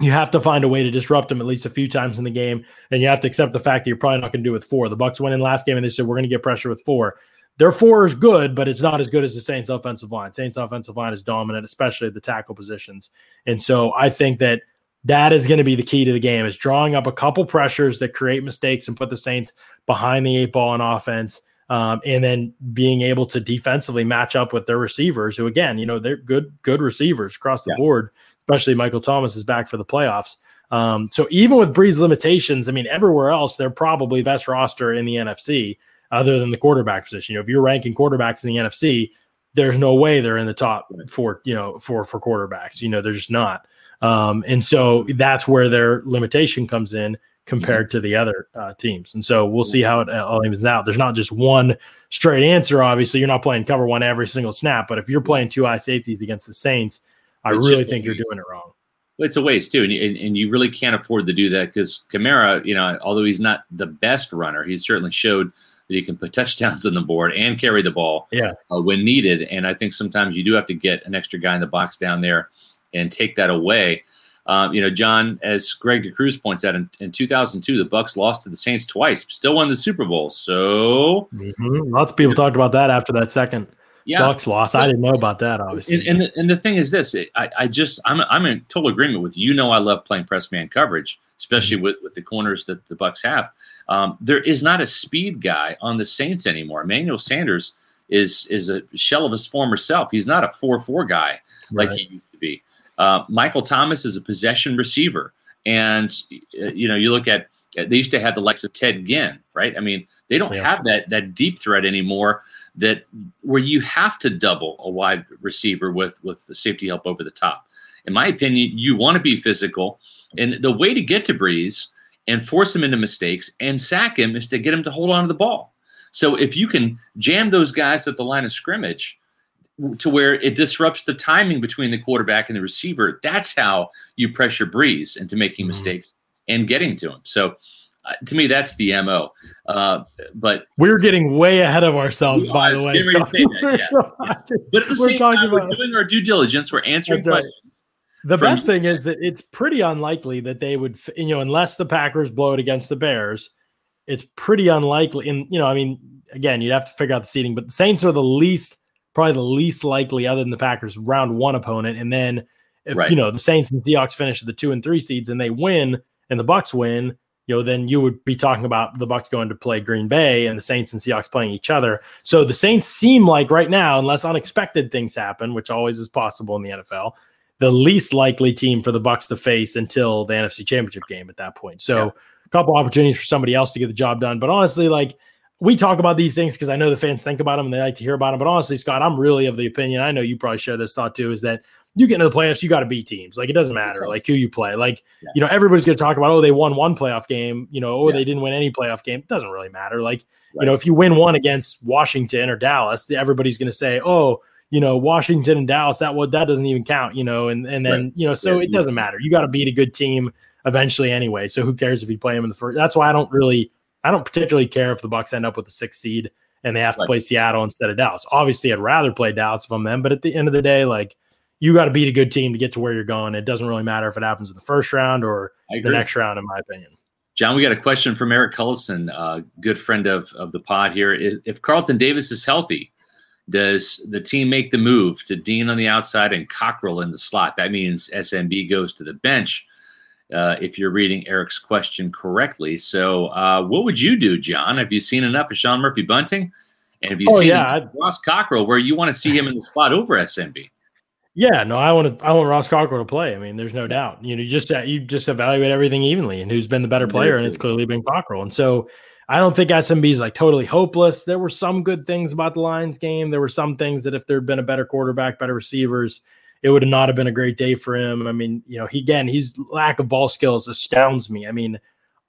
S2: you have to find a way to disrupt him at least a few times in the game, and you have to accept the fact that you're probably not going to do it with four. The Bucks went in last game and they said we're going to get pressure with four. Their four is good, but it's not as good as the Saints offensive line. Saints offensive line is dominant, especially at the tackle positions. And so I think that that is going to be the key to the game is drawing up a couple pressures that create mistakes and put the Saints behind the eight ball on offense. Um, and then being able to defensively match up with their receivers, who again, you know, they're good, good receivers across the yeah. board, especially Michael Thomas is back for the playoffs. Um, so even with Brees limitations, I mean, everywhere else, they're probably best roster in the NFC other than the quarterback position. You know, if you're ranking quarterbacks in the NFC, there's no way they're in the top four, you know, for for quarterbacks. You know, they're just not. Um, and so that's where their limitation comes in compared to the other uh, teams. And so we'll see how it all evens out. There's not just one straight answer. Obviously, you're not playing cover one every single snap, but if you're playing two high safeties against the Saints, I it's really think you're doing it wrong.
S3: It's a waste too, and, and, and you really can't afford to do that because Kamara, you know, although he's not the best runner, he certainly showed – that he can put touchdowns on the board and carry the ball
S2: yeah.
S3: uh, when needed. And I think sometimes you do have to get an extra guy in the box down there and take that away. Um, you know, John, as Greg DeCruz points out, in, in 2002, the Bucks lost to the Saints twice, still won the Super Bowl. So
S2: mm-hmm. lots of people you know, talked about that after that second yeah. Bucks loss. I didn't know about that, obviously.
S3: And, and, the, and the thing is this: I, I just I'm I'm in total agreement with you. You know, I love playing press man coverage, especially mm-hmm. with with the corners that the Bucks have. Um, there is not a speed guy on the Saints anymore. Emmanuel Sanders is is a shell of his former self. He's not a four four guy like right. he used to be. Uh, Michael Thomas is a possession receiver, and uh, you know you look at they used to have the likes of Ted Ginn, right? I mean, they don't yeah. have that that deep threat anymore. That where you have to double a wide receiver with with the safety help over the top. In my opinion, you want to be physical, and the way to get to Brees and force him into mistakes and sack him is to get him to hold on to the ball. So if you can jam those guys at the line of scrimmage to where it disrupts the timing between the quarterback and the receiver, that's how you pressure Brees into making mm-hmm. mistakes and getting to him. So uh, to me, that's the mo. Uh, but
S2: we're getting way ahead of ourselves, by the way. That,
S3: yeah, yeah. But at the we're same time, about, we're doing our due diligence. We're answering questions.
S2: The from, best thing is that it's pretty unlikely that they would, you know, unless the Packers blow it against the Bears, it's pretty unlikely. And, you know, I mean, again, you'd have to figure out the seating, but the Saints are the least, probably the least likely, other than the Packers, round one opponent. And then if, right. you know, the Saints and Seahawks finish the two and three seeds and they win and the Bucks win, you know, then you would be talking about the Bucks going to play Green Bay and the Saints and Seahawks playing each other. So the Saints seem like right now, unless unexpected things happen, which always is possible in the NFL, the least likely team for the Bucks to face until the NFC Championship game at that point. So yeah. a couple opportunities for somebody else to get the job done. But honestly, like we talk about these things because I know the fans think about them and they like to hear about them. But honestly, Scott, I'm really of the opinion. I know you probably share this thought too. Is that you get into the playoffs, you got to beat teams. Like it doesn't matter like who you play. Like
S3: Yeah.
S2: you know everybody's going to talk about oh they won one playoff game, you know, oh
S3: Yeah.
S2: they didn't win any playoff game. It doesn't really matter. Like
S3: Right.
S2: you know if you win one against Washington or Dallas, everybody's going to say oh you know Washington and Dallas that what that doesn't even count. You know, and and then
S3: Right.
S2: you know so
S3: Yeah.
S2: it doesn't matter. You got to beat a good team eventually anyway. So who cares if you play them in the first? That's why I don't really I don't particularly care if the Bucks end up with the sixth seed and they have to
S3: Right.
S2: play Seattle instead of Dallas. Obviously, I'd rather play Dallas if I'm them, but at the end of the day, like you got to beat a good team to get to where you're going. It doesn't really matter if it happens in the first round or the next round, in my opinion.
S3: John, we got a question from Eric Cullison, uh, good friend of, of the pod here. If, if Carlton Davis is healthy, does the team make the move to Dean on the outside and Cockrell in the slot? That means SMB goes to the bench. Uh, if you're reading Eric's question correctly, so uh, what would you do, John? Have you seen enough of Sean Murphy Bunting, and have you
S2: Oh,
S3: seen
S2: yeah,
S3: Ross Cockrell where you want to see him in the spot over SMB?
S2: Yeah, no, I want to. I want Ross Cockrell to play. I mean, there's no doubt. You know, you just you just evaluate everything evenly, and who's been the better player, and it's clearly been Cockrell. And so, I don't think SMB is like totally hopeless. There were some good things about the Lions game. There were some things that if there had been a better quarterback, better receivers, it would have not have been a great day for him. I mean, you know, he again, his lack of ball skills astounds me. I mean,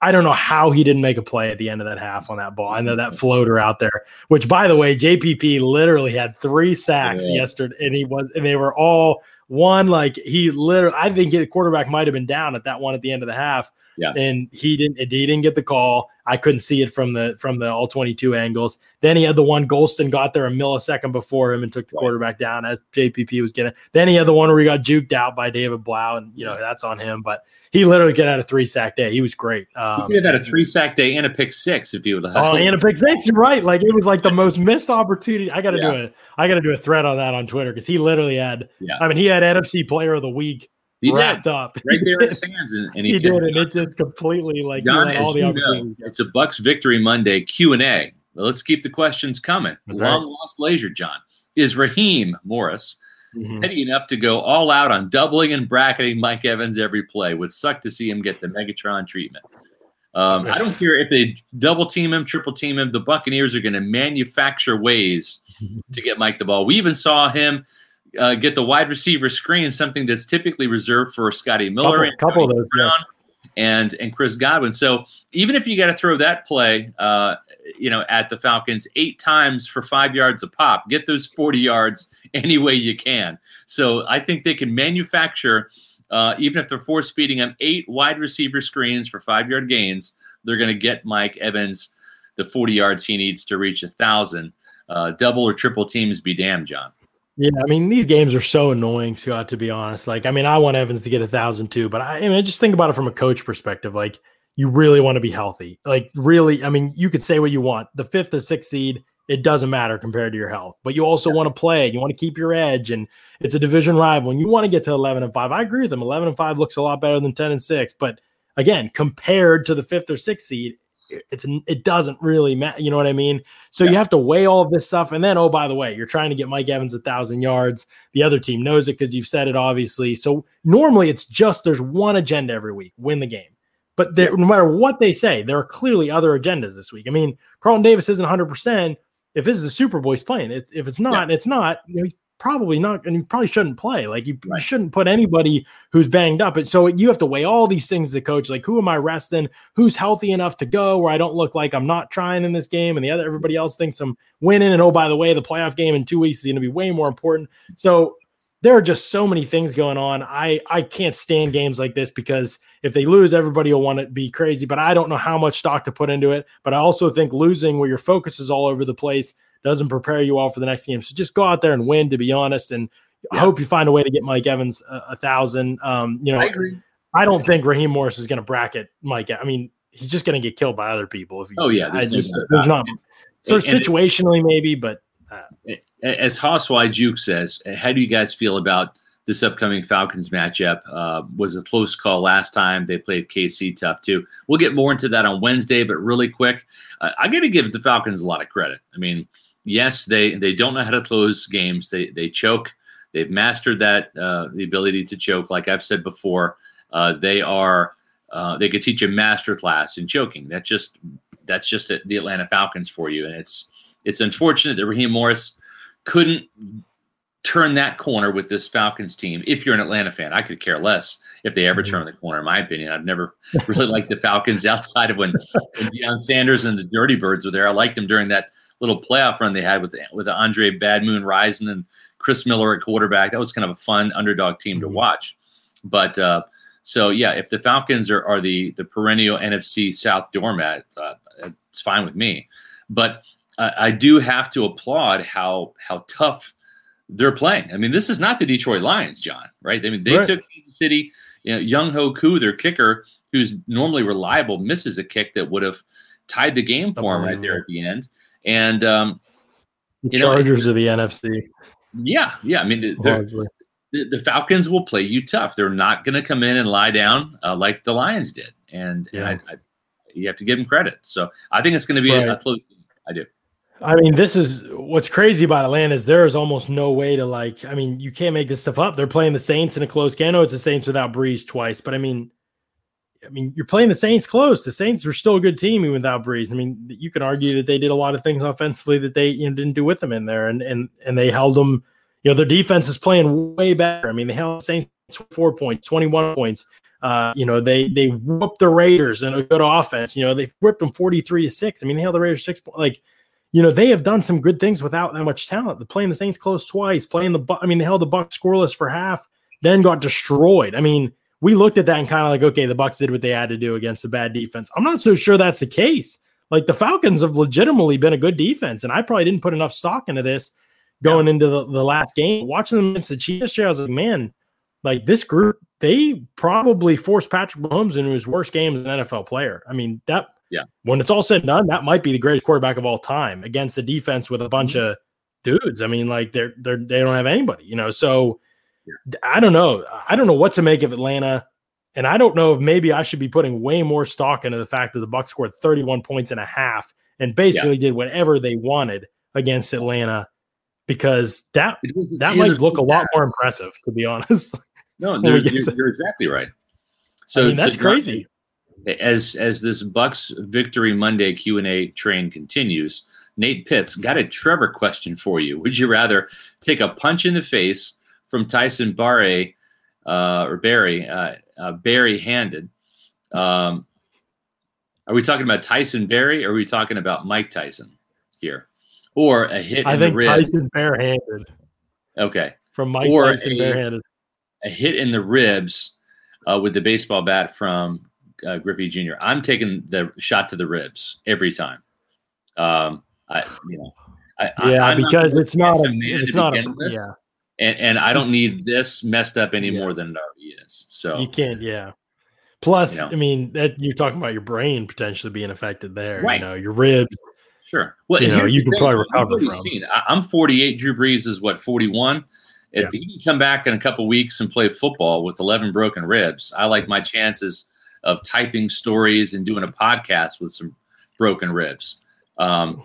S2: I don't know how he didn't make a play at the end of that half on that ball. I know that mm-hmm. floater out there, which by the way, JPP literally had three sacks
S3: Yeah.
S2: yesterday, and he was, and they were all one like he literally. I think the quarterback might have been down at that one at the end of the half.
S3: Yeah.
S2: and he didn't. He didn't get the call. I couldn't see it from the from the all twenty two angles. Then he had the one Golston got there a millisecond before him and took the quarterback down as JPP was getting. Then he had the one where he got juked out by David Blough, and you know that's on him. But he literally could have had a three sack day. He was great. Um,
S3: He could have had a three sack day and a pick six if you would have.
S2: Oh, and a pick six. You're right. Like it was like the most missed opportunity. I got to
S3: Yeah.
S2: do it. I got to do a thread on that on Twitter because he literally had.
S3: Yeah.
S2: I mean, he had NFC Player of the Week
S3: he did
S2: wrapped up.
S3: right there in his hands, and, and
S2: he,
S3: he,
S2: did, and it just completely like all the
S3: know, it's a Bucks Victory Monday Q and A. Let's keep the questions coming.
S2: That's
S3: Long
S2: right.
S3: lost leisure, John. Is Raheem Morris
S2: Mhm.
S3: ready enough to go all out on doubling and bracketing Mike Evans every play? Would suck to see him get the Megatron treatment. Um, I don't care if they double team him, triple team him. The Buccaneers are going to manufacture ways to get Mike the ball. We even saw him uh, get the wide receiver screen, something that's typically reserved for Scotty Miller,
S2: Couple- couple of those, yeah.
S3: And and Chris Godwin. So even if you got to throw that play, uh, you know, at the Falcons eight times for five yards a pop, get those forty yards any way you can. So I think they can manufacture. Uh, even if they're force feeding them eight wide receiver screens for five yard gains, they're going to get Mike Evans the 40 yards he needs to reach a thousand. Uh, double or triple teams be damned, John.
S2: Yeah, I mean these games are so annoying, Scott. To be honest, like I mean, I want Evans to get a thousand too, but I, I mean, just think about it from a coach perspective. Like you really want to be healthy. Like really, I mean, you could say what you want. The fifth or sixth seed, it doesn't matter compared to your health. But you also want to play. You want to keep your edge, and it's a division rival. And you want to get to eleven and five. I agree with them. Eleven and five looks a lot better than ten and six. But again, compared to the fifth or sixth seed, it's it doesn't really matter. You know what I mean? So you have to weigh all of this stuff, and then oh by the way, you're trying to get Mike Evans a thousand yards. The other team knows it because you've said it, obviously. So normally it's just there's one agenda every week: win the game. But there, no matter what they say, there are clearly other agendas this week. I mean, Carlton Davis isn't 100. percent If this is a Super Bowl, he's playing. It's, if it's not, it's not. You know, he's probably not, and you probably shouldn't play. Like you, you shouldn't put anybody who's banged up. And so you have to weigh all these things as a coach. Like who am I resting? Who's healthy enough to go where I don't look like I'm not trying in this game, and the other everybody else thinks I'm winning. And oh, by the way, the playoff game in two weeks is going to be way more important. So there are just so many things going on. I I can't stand games like this because if they lose, everybody will want to be crazy. But I don't know how much stock to put into it. But I also think losing where your focus is all over the place doesn't prepare you all for the next game. So just go out there and win. To be honest, and I hope you find a way to get Mike Evans a, a thousand. Um, you know, I,
S3: agree.
S2: don't think Raheem Morris is going to bracket Mike. I mean, he's just going to get killed by other people. If you,
S3: Oh, yeah,
S2: I
S3: there's
S2: just there's not. So
S3: And- and-
S2: situationally, maybe, but
S3: As Hosswide Juke says, how do you guys feel about this upcoming Falcons matchup? Uh, was a close call last time. They played KC tough too. We'll get more into that on Wednesday, but really quick, uh, I got to give the Falcons a lot of credit. I mean, yes, they they don't know how to close games. They they choke. They've mastered that uh, the ability to choke. Like I've said before, uh, they are uh, they could teach a master class in choking. That's just that's just the Atlanta Falcons for you, and it's it's unfortunate that Raheem Morris couldn't turn that corner with this Falcons team. If you're an Atlanta fan, I could care less if they ever mm-hmm. turn the corner. In my opinion, I've never really liked the Falcons outside of when, when Deion Sanders and the Dirty Birds were there. I liked them during that little playoff run they had with with Andre Bad Moon Rison and Chris Miller at quarterback. That was kind of a fun underdog team to mm-hmm. watch. But uh, so yeah, if the Falcons are, are the the perennial NFC South doormat, uh, it's fine with me. But uh, I do have to applaud how how tough they're playing. I mean, this is not the Detroit Lions, John. Right? I mean, they right. took Kansas City. You know, Younghoe Koo, their kicker, who's normally reliable, misses a kick that would have tied the game for him right there at the end. And um,
S2: the Chargers know, of the NFC.
S3: Yeah, yeah. I mean, the, the, Falcons will play you tough. They're not going to come in and lie down uh, like the Lions did, and, yeah. and I, I, you have to give them credit. So I think it's going to be right. a, a close. Game. I do.
S2: I mean, this is what's crazy about Atlanta is there is almost no way to like. I mean, you can't make this stuff up. They're playing the Saints in a close game. I know it's the Saints without Brees twice, but I mean, I mean, you're playing the Saints close. The Saints are still a good team even without Brees. I mean, you can argue that they did a lot of things offensively that they you know didn't do with them in there, and and and they held them. You know, their defense is playing way better. I mean, they held the Saints four points, twenty one points. Uh, you know, they they whooped the Raiders in a good offense. You know, they whipped them forty three to six. I mean, they held the Raiders six. Like you know, they have done some good things without that much talent. They're playing the Saints close twice, playing the, I mean, they held the Bucs scoreless for half, then got destroyed. I mean, we looked at that and kind of like, okay, the Bucks did what they had to do against a bad defense. I'm not so sure that's the case. Like the Falcons have legitimately been a good defense, and I probably didn't put enough stock into this going yeah. into the, the last game. Watching them against the Chiefs, I was like, man, like this group, they probably forced Patrick Mahomes into his worst game as an NFL player. I mean, that
S3: yeah.
S2: When it's all said and done, that might be the greatest quarterback of all time against the defense with a bunch mm-hmm. of dudes. I mean, like they're they're they don't have anybody, you know. So. I don't know. I don't know what to make of Atlanta. And I don't know if maybe I should be putting way more stock into the fact that the Bucks scored 31 points and a half and basically yeah. did whatever they wanted against Atlanta because that that might look a lot more impressive, to be honest.
S3: No, you're, you're, exactly right.
S2: So I mean, that's
S3: so
S2: crazy
S3: as as this Bucks Victory Monday Q and A train continues, Nate Pitts got a Trevor question for you. Would you rather take a punch in the face from Tyson Barre uh, or Barry uh, uh, Barry handed? Um, are we talking about Tyson Barry or are we talking about Mike Tyson here, or a hit? I in
S2: think
S3: the rib?
S2: Tyson barehanded.
S3: Okay,
S2: from Mike or Tyson a, barehanded.
S3: A hit in the ribs uh, with the baseball bat from uh, Griffey Jr. I'm taking the shot to the ribs every time. Um, I, you know, I,
S2: yeah, I, because not it's not a, it's not a, with, yeah.
S3: And, and I don't need this messed up any yeah. more than it already is. So
S2: you can't, yeah. Plus, you know, I mean, that you're talking about your brain potentially being affected there. Right. You know, your ribs.
S3: Sure.
S2: Well, you know, you can probably recover from.
S3: Seen. I'm 48. Drew Brees is what 41. If yeah. he can come back in a couple weeks and play football with 11 broken ribs, I like my chances of typing stories and doing a podcast with some broken ribs. Um,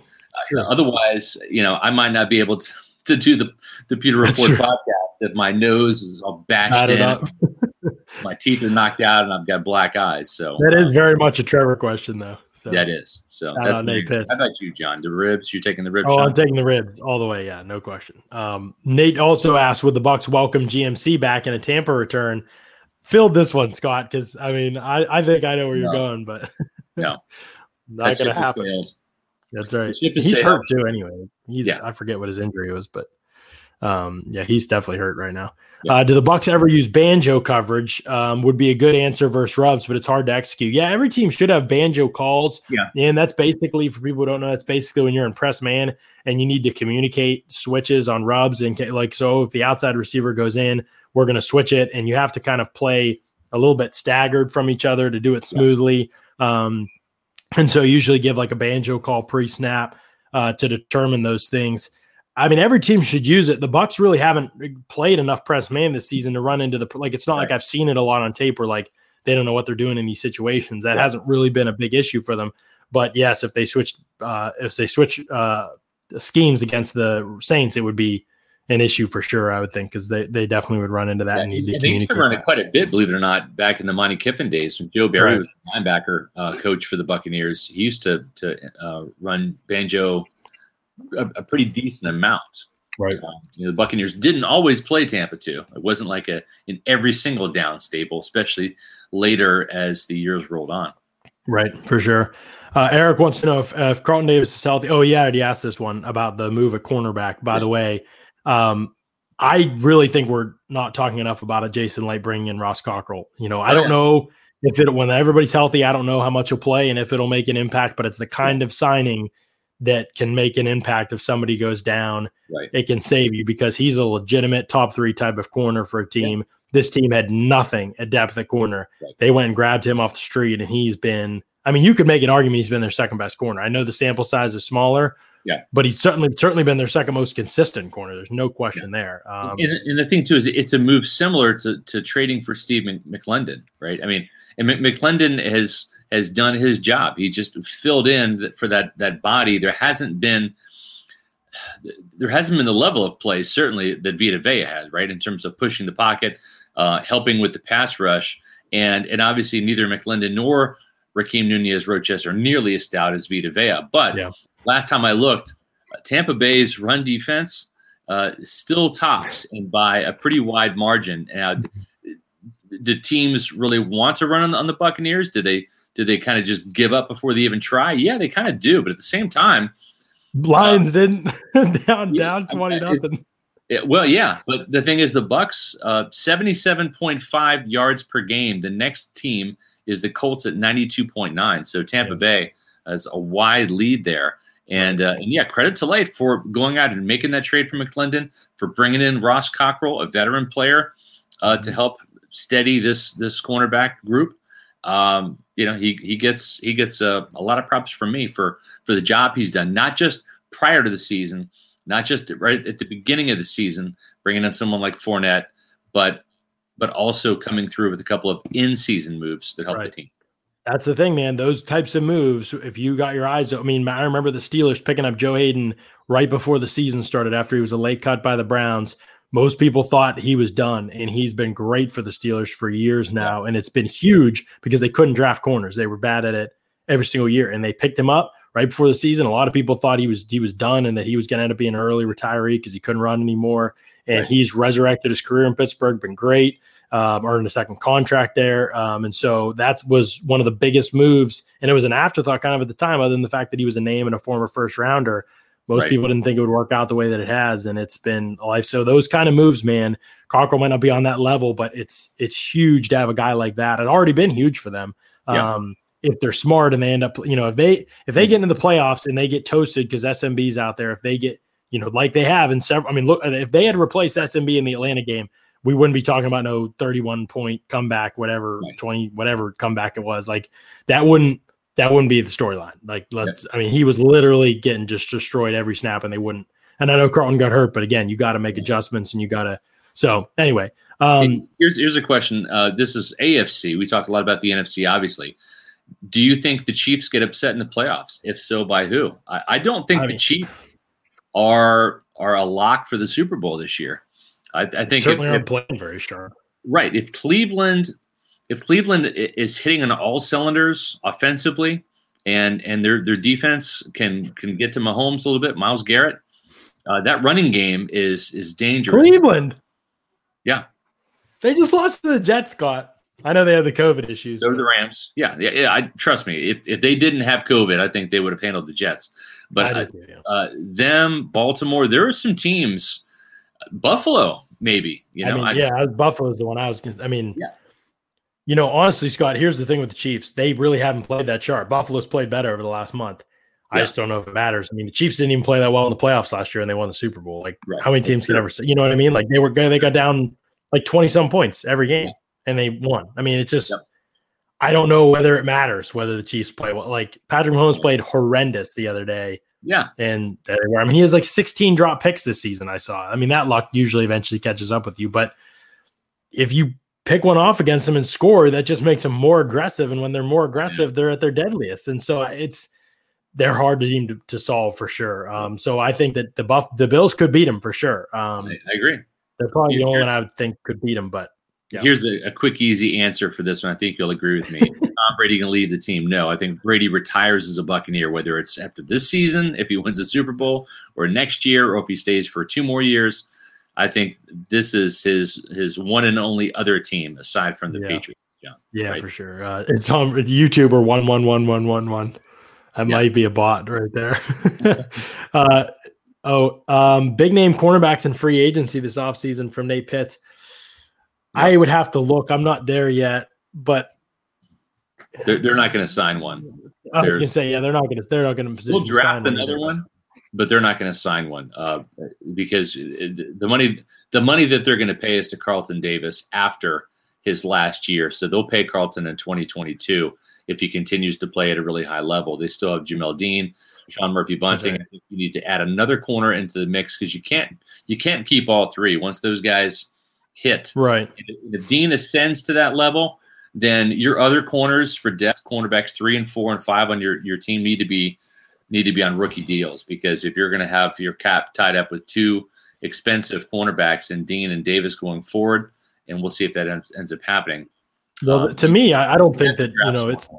S3: sure. Otherwise, you know, I might not be able to, to do the the Pewter Report podcast that my nose is all bashed in, my teeth are knocked out, and I've got black eyes. So
S2: that is very much a Trevor question, though. So
S3: that is. So that's Nate Pitts. How about you, John? The ribs? You're taking the ribs?
S2: Oh, I'm taking the ribs all the way. Yeah, no question. Um, Nate also asked, "Would the Bucks welcome GMC back in a Tampa return?" filled this one, Scott, because I mean, I, I think I know where you're going, but
S3: no,
S2: not going to happen. That's right. He's sailed. hurt too, anyway. He's yeah. I forget what his injury was, but um, yeah, he's definitely hurt right now. Yeah. Uh, do the Bucks ever use banjo coverage? Um, would be a good answer versus rubs, but it's hard to execute. Yeah, every team should have banjo calls.
S3: Yeah,
S2: and that's basically for people who don't know. That's basically when you're in press man and you need to communicate switches on rubs and like so. If the outside receiver goes in, we're going to switch it, and you have to kind of play a little bit staggered from each other to do it smoothly. Yeah. Um, and so I usually give like a banjo call pre-snap uh, to determine those things. I mean, every team should use it. The Bucks really haven't played enough press man this season to run into the like. It's not right. like I've seen it a lot on tape where like they don't know what they're doing in these situations. That yeah. hasn't really been a big issue for them. But yes, if they switch, uh, if they switch uh, schemes against the Saints, it would be an issue for sure. I would think because they, they definitely would run into that yeah, and need to
S3: they used to run it quite a bit, believe it or not, back in the Monte Kiffin days when Joe Barry right. was linebacker uh, coach for the Buccaneers. He used to to uh, run banjo a, a, pretty decent amount.
S2: Right.
S3: Um, you know, the Buccaneers didn't always play Tampa too. It wasn't like a in every single down staple, especially later as the years rolled on.
S2: Right, for sure. Uh, Eric wants to know if, if Carlton Davis is healthy. Oh, yeah, I already asked this one about the move at cornerback. By yeah. the way, um, I really think we're not talking enough about it. Jason Licht bringing in Ross Cockrell. You know, I don't know if it when everybody's healthy. I don't know how much he'll play and if it'll make an impact. But it's the kind of signing that can make an impact if somebody goes down.
S3: Right.
S2: It can save you because he's a legitimate top three type of corner for a team. Yeah. This team had nothing at depth at corner. Right. They went and grabbed him off the street, and he's been. I mean, you could make an argument he's been their second best corner. I know the sample size is smaller,
S3: yeah,
S2: but he's certainly certainly been their second most consistent corner. There's no question yeah. there.
S3: Um, and, and, the thing too is it's a move similar to, to trading for Steve McLendon, right? I mean, and McLendon has has done his job. He just filled in for that that body. There hasn't been there hasn't been the level of play certainly that Vita Vea has, right, in terms of pushing the pocket, uh, helping with the pass rush, and and obviously neither McLendon nor Rakeem Nunez Roches are nearly as stout as Vita Vea. But yeah. Last time I looked, uh, Tampa Bay's run defense uh, still tops and by a pretty wide margin. And do teams really want to run on the, on the Buccaneers? Do they do they kind of just give up before they even try? Yeah, they kind of do, but at the same time,
S2: Lions uh, didn't down yeah, down twenty nothing.
S3: It, well, yeah, but the thing is, the Bucks uh, seventy seven point five yards per game. The next team is the Colts at ninety two point nine. So Tampa yeah. Bay has a wide lead there. And, uh, and yeah, credit to Licht for going out and making that trade for McLendon, for bringing in Ross Cockrell, a veteran player, uh, to mm-hmm. help steady this this cornerback group. Um, you know, he he gets he gets a, a lot of props from me for for the job he's done, not just prior to the season, not just right at the beginning of the season, bringing in someone like Fournette, but but also coming through with a couple of in-season moves that help right. the team.
S2: That's the thing, man. Those types of moves, if you got your eyes, I mean, I remember the Steelers picking up Joe Haden right before the season started after he was a late cut by the Browns most people thought he was done, and he's been great for the Steelers for years now. And it's been huge because they couldn't draft corners; they were bad at it every single year, and they picked him up right before the season. A lot of people thought he was he was done and that he was going to end up being an early retiree because he couldn't run anymore. And right. he's resurrected his career in Pittsburgh, been great, um, earned a second contract there, um, and so that was one of the biggest moves. And it was an afterthought kind of at the time, other than the fact that he was a name and a former first rounder. Most right. people didn't think it would work out the way that it has, and it's been a life. So those kind of moves, man, Cockrell might not be on that level, but it's it's huge to have a guy like that. It's already been huge for them. Yeah. Um, if they're smart and they end up, you know, if they if they get into the playoffs and they get toasted because SMB's out there, if they get, you know, like they have in several, I mean, look, if they had replaced SMB in the Atlanta game, we wouldn't be talking about no 31 point comeback, whatever, right. 20, whatever comeback it was. Like that wouldn't that wouldn't be the storyline. Like, let's, I mean, he was literally getting just destroyed every snap, and they wouldn't. And I know Carlton got hurt, but again, you got to make adjustments, and you got to. So anyway, um,
S3: here's here's a question. Uh, this is AFC. We talked a lot about the NFC, obviously. Do you think the Chiefs get upset in the playoffs? If so, by who? I, I don't think I the mean, Chiefs are are a lock for the Super Bowl this year. I, I think
S2: certainly if, aren't playing very strong.
S3: Right. If Cleveland if Cleveland is hitting on all cylinders offensively, and and their their defense can can get to Mahomes a little bit, Myles Garrett, uh, that running game is is dangerous.
S2: Cleveland,
S3: yeah,
S2: they just lost to the Jets. Scott, I know they have the COVID issues.
S3: They're the Rams. Yeah, yeah, yeah. I trust me. If if they didn't have COVID, I think they would have handled the Jets. But uh, uh, them, Baltimore, there are some teams. Buffalo, maybe. You know,
S2: I mean, yeah, Buffalo's the one I was. I mean, yeah you know, honestly, Scott, here's the thing with the Chiefs. They really haven't played that sharp. Buffalo's played better over the last month. Yeah. I just don't know if it matters. I mean, the Chiefs didn't even play that well in the playoffs last year and they won the Super Bowl. Like, right. how many teams can ever say, you know what I mean? Like, they were, they got down like 20 some points every game yeah. and they won. I mean, it's just, yep. I don't know whether it matters whether the Chiefs play well. Like, Patrick Mahomes played horrendous the other day.
S3: Yeah.
S2: And I mean, he has like 16 drop picks this season. I saw. I mean, that luck usually eventually catches up with you. But if you pick one off against them and score, that just makes them more aggressive. And when they're more aggressive, they're at their deadliest. And so it's they're hard to team to, to solve for sure. Um, so I think that the buff the Bills could beat them for sure. Um,
S3: I, I agree.
S2: They're probably the only one I would think could beat them, but
S3: Yeah. Here's a, a, quick, easy answer for this one. I think you'll agree with me. Tom Brady can leave the team. No, I think Brady retires as a Buccaneer, whether it's after this season, if he wins the Super Bowl, or next year, or if he stays for two more years. I think this is his his one and only other team aside from the yeah. Patriots.
S2: John, yeah, right? for sure. Uh, it's on YouTuber one one one one one one. That yeah. might be a bot right there. uh, oh, um, big name cornerbacks in free agency this offseason from Nate Pitts. I would have to look. I'm not there yet, but
S3: they're, they're not going to sign one.
S2: I was going to say, yeah, they're not going to. They're not going to position.
S3: We'll draft another one, but they're not going to sign one uh, because it, the money the money that they're going to pay is to Carlton Davis after his last year. So they'll pay Carlton in 2022 if he continues to play at a really high level. They still have Jamel Dean, Sean Murphy Bunting. I think you need to add another corner into the mix because you can't you can't keep all three. Once those guys hit.
S2: Right.
S3: If Dean ascends to that level, then your other corners for depth, cornerbacks three and four and five on your, your team need to be need to be on rookie deals because if you're going to have your cap tied up with two expensive cornerbacks and Dean and Davis going forward, and we'll see if that ends, ends up happening.
S2: Well, um, to me, I, I don't think that you know it's.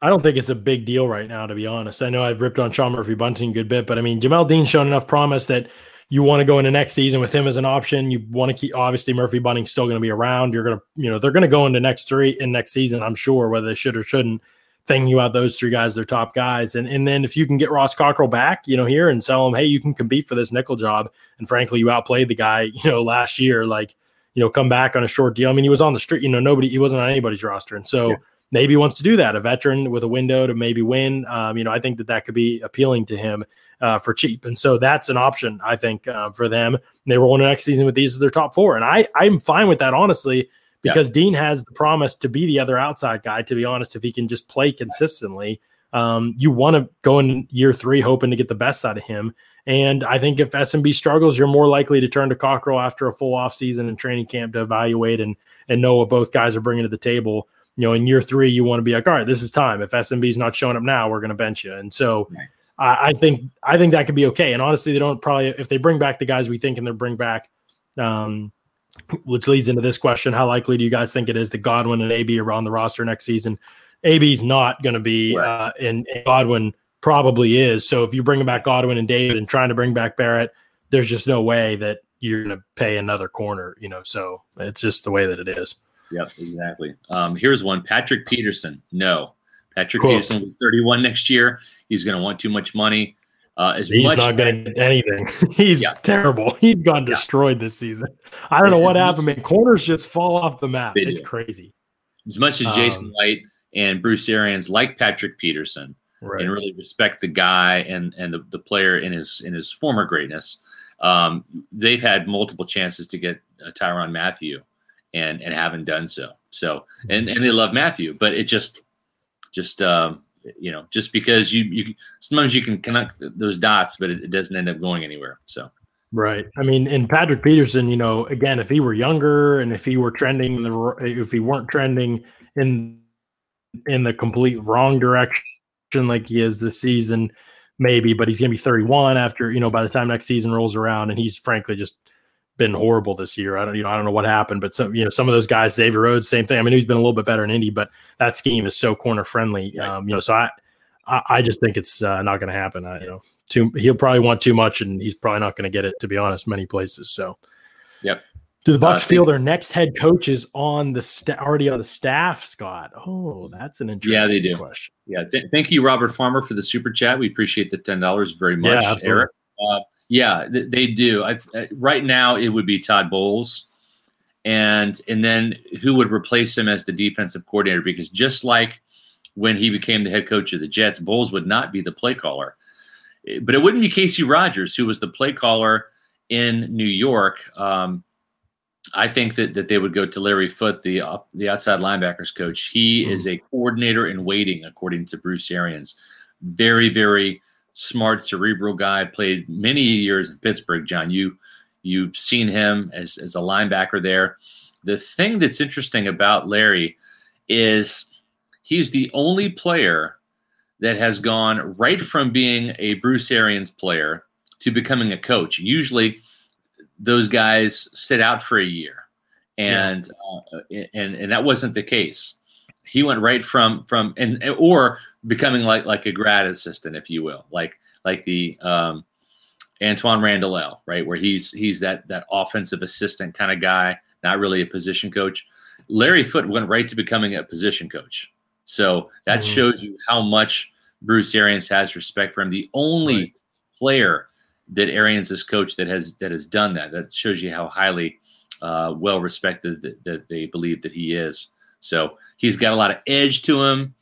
S2: I don't think it's a big deal right now, to be honest. I know I've ripped on Sean Murphy Bunting a good bit, but I mean, Jamel Dean's shown enough promise that you want to go into next season with him as an option. You want to keep obviously Murphy Bunting's still going to be around. You're going to, you know, they're going to go into next three in next season, I'm sure, whether they should or shouldn't. Thinking about those three guys, they're top guys. And and then if you can get Ross Cockrell back, you know, here and sell him, hey, you can compete for this nickel job. And frankly, you outplayed the guy, you know, last year. Like, you know, come back on a short deal. I mean, he was on the street, you know, nobody, he wasn't on anybody's roster. And so yeah. maybe he wants to do that, a veteran with a window to maybe win. Um, you know, I think that that could be appealing to him uh, for cheap. And so that's an option, I think, uh, for them. They roll into next season with these as their top four. And I, I'm fine with that, honestly, because yeah. Dean has the promise to be the other outside guy, to be honest, if he can just play consistently. Um, you want to go in year three hoping to get the best out of him. And I think if SMB struggles, you're more likely to turn to Cockrell after a full offseason and training camp to evaluate and and know what both guys are bringing to the table. You know, in year three, you want to be like, all right, this is time. If SMB is not showing up now, we're going to bench you. And so right. I think I think that could be okay. And honestly, they don't probably if they bring back the guys we think and they bring back, um, which leads into this question: How likely do you guys think it is that Godwin and AB are on the roster next season? AB's not going to be, right. uh, and, and, Godwin probably is. So if you bring back Godwin and David and trying to bring back Barrett, there's just no way that you're going to pay another corner. You know, so it's just the way that it is.
S3: Yep, exactly. Um, here's one: Patrick Peterson. No, Patrick cool. Peterson will be 31 next year. He's going to want too much money. Uh, as
S2: he's
S3: much
S2: not going to get anything. He's yeah. terrible. He's gone destroyed yeah. this season. I don't know what happened. Man, corners just fall off the map. They it's do. crazy.
S3: As much as Jason um, White and Bruce Arians like Patrick Peterson right. and really respect the guy and and the, the player in his in his former greatness, um, they've had multiple chances to get uh, Tyrann Mathieu and and haven't done so. So and and they love Mathieu, but it just just um, you know, just because you you sometimes you can connect those dots, but it, it doesn't end up going anywhere. So.
S2: Right. I mean, and Patrick Peterson, you know, again, if he were younger and if he were trending the if he weren't trending in in the complete wrong direction like he is this season, maybe, but he's gonna be 31 after, you know, by the time next season rolls around, and he's frankly just been horrible this year. I don't, you know, I don't know what happened, but some, you know, some of those guys, Xavier Rhodes, same thing. I mean, he's been a little bit better in Indy, but that scheme is so corner friendly. Um, you know, so I, I, I just think it's uh, not going to happen. I, you know, too, he'll probably want too much, and he's probably not going to get it. To be honest, many places. So,
S3: yep.
S2: Do the Bucks uh, feel their next head coach is on the sta- already on the staff, Scott? Oh, that's an interesting yeah, they do. question.
S3: Yeah, th- thank you, Robert Farmer, for the super chat. We appreciate the ten dollars very much, yeah, Eric. Uh, yeah, they do. I, right now, it would be Todd Bowles, and and then who would replace him as the defensive coordinator? Because just like when he became the head coach of the Jets, Bowles would not be the play caller, eh, but it wouldn't be Kacy Rodgers who was the play caller in New York. Um, I think that, that they would go to Larry Foote, the uh, the outside linebackers coach. He mm-hmm. is a coordinator in waiting, according to Bruce Arians. Very, very smart, cerebral guy. Played many years in Pittsburgh. John, you you've seen him as as a linebacker there. The thing that's interesting about Larry is he's the only player that has gone right from being a Bruce Arians player to becoming a coach. Usually, those guys sit out for a year and yeah. uh, and and that wasn't the case. He went right from from and or becoming like like a grad assistant, if you will, like like the um, Antwaan Randle right, where he's he's that that offensive assistant kind of guy, not really a position coach. Larry Foote went right to becoming a position coach. So that mm-hmm. shows you how much Bruce Arians has respect for him. The only right. player that Arians has coached that has that has done that. That shows you how highly uh, well respected that, that, they believe that he is. So he's got a lot of edge to him,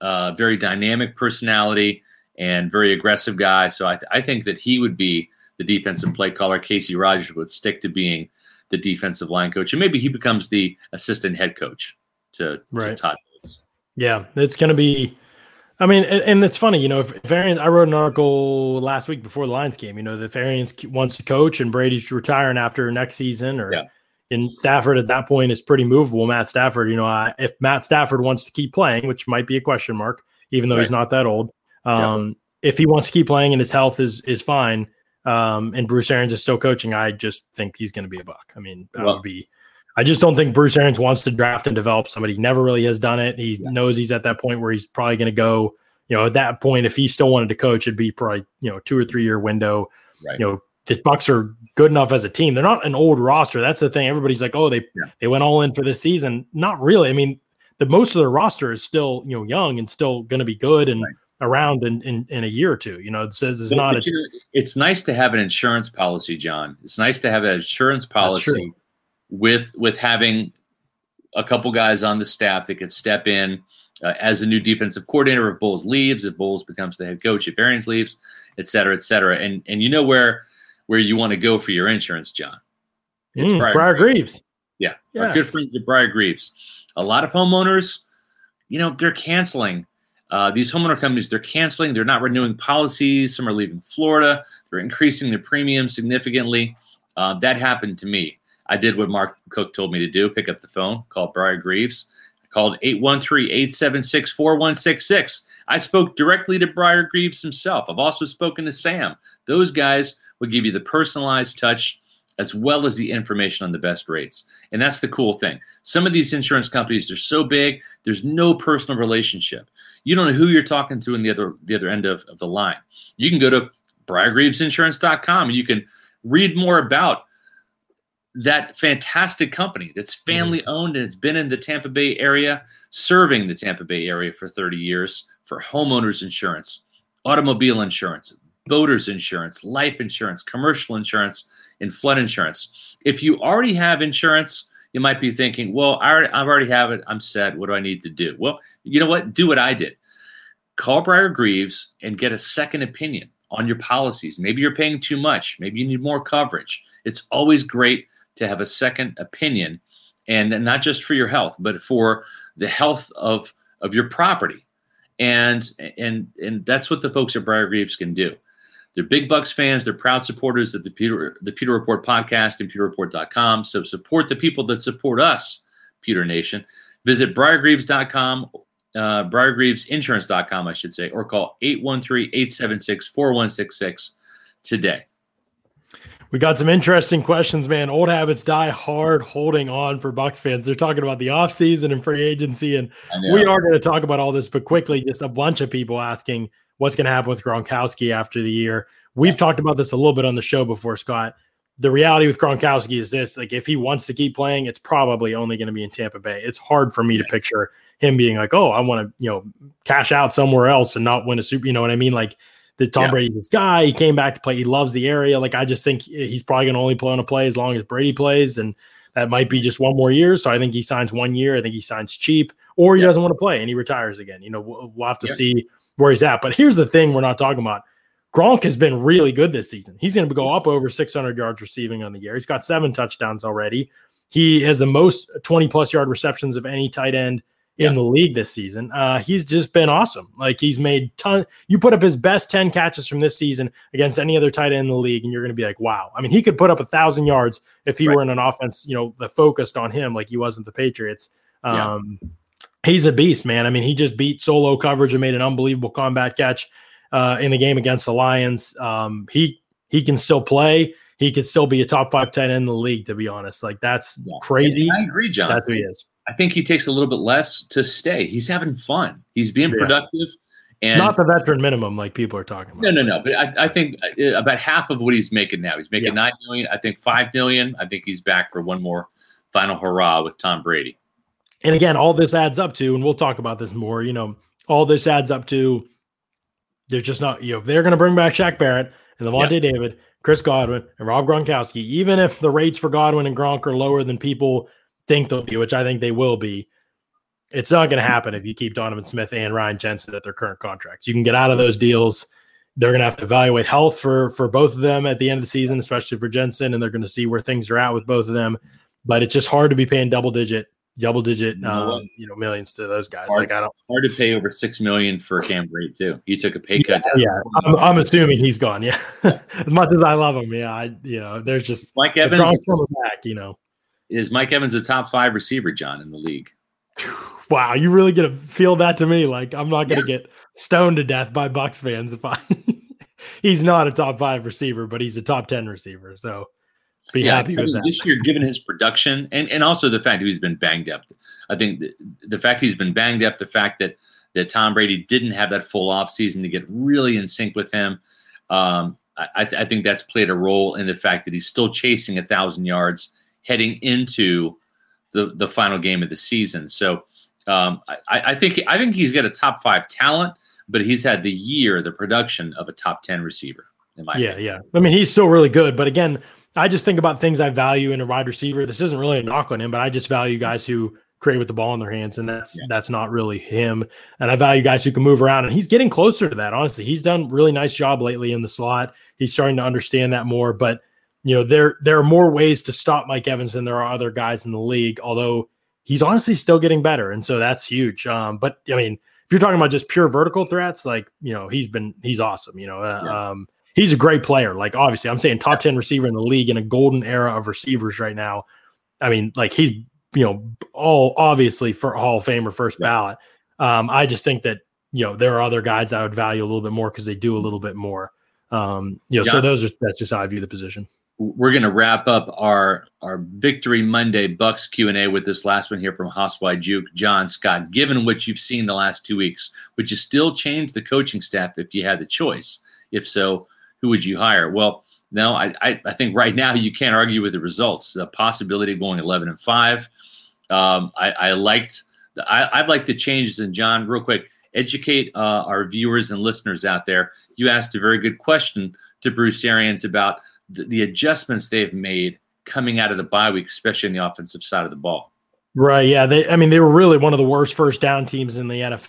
S3: uh, very dynamic personality, and very aggressive guy. So I, th- I think that he would be the defensive play caller. Kacy Rodgers would stick to being the defensive line coach, and maybe he becomes the assistant head coach to, right. to Todd.
S2: Yeah, it's going to be I mean, and, and, it's funny, you know, if, if Arians, I wrote an article last week before the Lions game, you know, if Arians wants to coach and Brady's retiring after next season or, yeah. And Stafford at that point is pretty movable. Matt Stafford, you know, I, if Matt Stafford wants to keep playing, which might be a question mark, even though right. he's not that old, um, yeah. if he wants to keep playing and his health is is fine, um, and Bruce Arians is still coaching, I just think he's going to be a buck. I mean, that well, would be. I just don't think Bruce Arians wants to draft and develop somebody. He never really has done it. He yeah. knows he's at that point where he's probably going to go. You know, at that point, if he still wanted to coach, it'd be probably you know two or three year window. Right. You know, the Bucks are good enough as a team. They're not an old roster. That's the thing. Everybody's like, oh, they yeah. they went all in for this season. Not really. I mean, the most of their roster is still you know young and still going to be good and. Right around in, in, in, a year or two. You know, it says it's but, not. A,
S3: it's nice to have an insurance policy, John. It's nice to have an insurance policy with with having a couple guys on the staff that could step in uh, as a new defensive coordinator if Bowles leaves, if Bowles becomes the head coach, if Arians leaves, et cetera, et cetera. And and you know where where you want to go for your insurance, John.
S2: It's mm, Briar, Briar Greaves. Greaves.
S3: Yeah, yes. our good friends at Briar Greaves. A lot of homeowners, you know, they're canceling. Uh, these homeowner companies, they're canceling. They're not renewing policies. Some are leaving Florida. They're increasing their premium significantly. Uh, that happened to me. I did what Mark Cook told me to do pick up the phone, call Briar Greaves. I called 813 876 4166. I spoke directly to Briar Greaves himself. I've also spoken to Sam. Those guys would give you the personalized touch as well as the information on the best rates. And that's the cool thing. Some of these insurance companies, they're so big, there's no personal relationship. You don't know who you're talking to in the other the other end of, of the line. You can go to briargreavesinsurance.com and you can read more about that fantastic company that's mm-hmm. family owned and it's been in the Tampa Bay area, serving the Tampa Bay area for 30 years for homeowners insurance, automobile insurance, boaters insurance, life insurance, commercial insurance, and flood insurance. If you already have insurance, you might be thinking, well, I already, already have it. I'm set. What do I need to do? Well, you know what? Do what I did. Call Briar Greaves and get a second opinion on your policies. Maybe you're paying too much. Maybe you need more coverage. It's always great to have a second opinion and not just for your health but for the health of of your property and and and that's what the folks at Briar Greaves can do they're big bucks fans. They're proud supporters of the Pewter the Pewter Report podcast and pewterreport.com so support the people that support us Pewter Nation. Visit briargreaves.com uh, briargreavesinsurance.com I should say or call 813-876-4166 today.
S2: We got some interesting questions, man. Old habits die hard holding on for Bucks fans. They're talking about the offseason and free agency, and we are going to talk about all this, but quickly, just a bunch of people asking what's going to happen with Gronkowski after the year. We've talked about this a little bit on the show before, Scott. The reality with Gronkowski is this: like, if he wants to keep playing, it's probably only going to be in Tampa Bay. It's hard for me to picture him being like, "Oh, I want to, you know, cash out somewhere else and not win a super." You know what I mean? Like, the Tom yeah. Brady's this guy. He came back to play. He loves the area. Like I just think he's probably going to only play on a play as long as Brady plays, and that might be just one more year. So I think he signs one year. I think he signs cheap, or he yeah. doesn't want to play and he retires again. You know, we'll, we'll have to yeah. see where he's at. But here's the thing: we're not talking about. Gronk has been really good this season. He's going to go up over 600 yards receiving on the year. He's got seven touchdowns already. He has the most 20 plus yard receptions of any tight end in yeah. the league this season. Uh, he's just been awesome. Like he's made ton. You put up his best ten catches from this season against any other tight end in the league, and you're going to be like, wow. I mean, he could put up a thousand yards if he right. were in an offense, you know, that focused on him like he wasn't the Patriots. Um, yeah. He's a beast, man. I mean, he just beat solo coverage and made an unbelievable combat catch uh, in the game against the Lions. Um, he he can still play. he could still be a top five ten in the league. To be honest, like that's yeah. crazy.
S3: I agree, John.
S2: That's who he is.
S3: I think he takes a little bit less to stay. He's having fun. He's being yeah. productive. And
S2: not the veteran minimum like people are talking about.
S3: No, no, no. But I, I think uh, about half of what he's making now. He's making yeah. nine million. I think five million. I think he's back for one more final hurrah with Tom Brady.
S2: And again, all this adds up to, and we'll talk about this more. You know, all this adds up to. They're just not. You know, they're going to bring back Shaq Barrett and Lavonte yeah. David, Chris Godwin, and Rob Gronkowski. Even if the rates for Godwin and Gronk are lower than people think they'll be, which I think they will be it's not going to happen if you keep Donovan Smith and Ryan Jensen at their current contracts. You can get out of those deals. They're going to have to evaluate health for for both of them at the end of the season, especially for Jensen, and they're going to see where things are at with both of them. But it's just hard to be paying double digit, double digit, you know, um, you know millions to those guys.
S3: Hard,
S2: like I don't
S3: hard to pay over six million for Cam Brate too. He took a pay cut.
S2: Yeah, yeah. I'm, I'm, assuming he's gone. Yeah, as much as I love him, yeah, I you know, there's just
S3: Mike Evans
S2: coming back. You know,
S3: is Mike Evans a top five receiver, John, in the league?
S2: Wow, you really gonna feel that to me? Like I'm not gonna yeah. get stoned to death by Bucs fans if I. he's not a top five receiver, but he's a top ten receiver. So be yeah, happy I with mean, that.
S3: This year, given his production and and also the fact he's been banged up, I think the, the fact he's been banged up, the fact that that Tom Brady didn't have that full off season to get really in sync with him. Um, I, I think that's played a role in the fact that he's still chasing a thousand yards heading into the the final game of the season. So um, I, I, think I think he's got a top five talent, but he's had the year, the production of a top ten receiver.
S2: In my yeah, opinion. yeah. I mean, he's still really good, but again, I just think about things I value in a wide receiver. This isn't really a knock on him, but I just value guys who create with the ball in their hands, and that's yeah. that's not really him. And I value guys who can move around, and he's getting closer to that. Honestly, he's done really nice job lately in the slot. He's starting to understand that more, but you know there there are more ways to stop Mike Evans than there are other guys in the league. Although he's honestly still getting better, and so that's huge. Um, but I mean, if you're talking about just pure vertical threats, like you know, he's been he's awesome. You know, uh, yeah. um, he's a great player. Like obviously, I'm saying top ten receiver in the league in a golden era of receivers right now. I mean, like he's you know all obviously for Hall of Fame or first yeah. ballot. Um, I just think that you know there are other guys I would value a little bit more because they do a little bit more. Um, you know, yeah. so those are that's just how I view the position
S3: we're going to wrap up our our Victory Monday Bucks Q and A with this last one here from Housewife Juke, John Scott. Given what you've seen the last two weeks, would you still change the coaching staff if you had the choice? If so, who would you hire? Well, no, I I, I think right now you can't argue with the results. The possibility of going eleven and five. Um, I, I liked I, I like the changes. And John, real quick, educate uh, our viewers and listeners out there. You asked a very good question to Bruce Arians about the, the adjustments they've made coming out of the bye week, especially in the offensive side of the ball.
S2: Right. Yeah. They. I mean, they were really one of the worst first down teams in the NFL.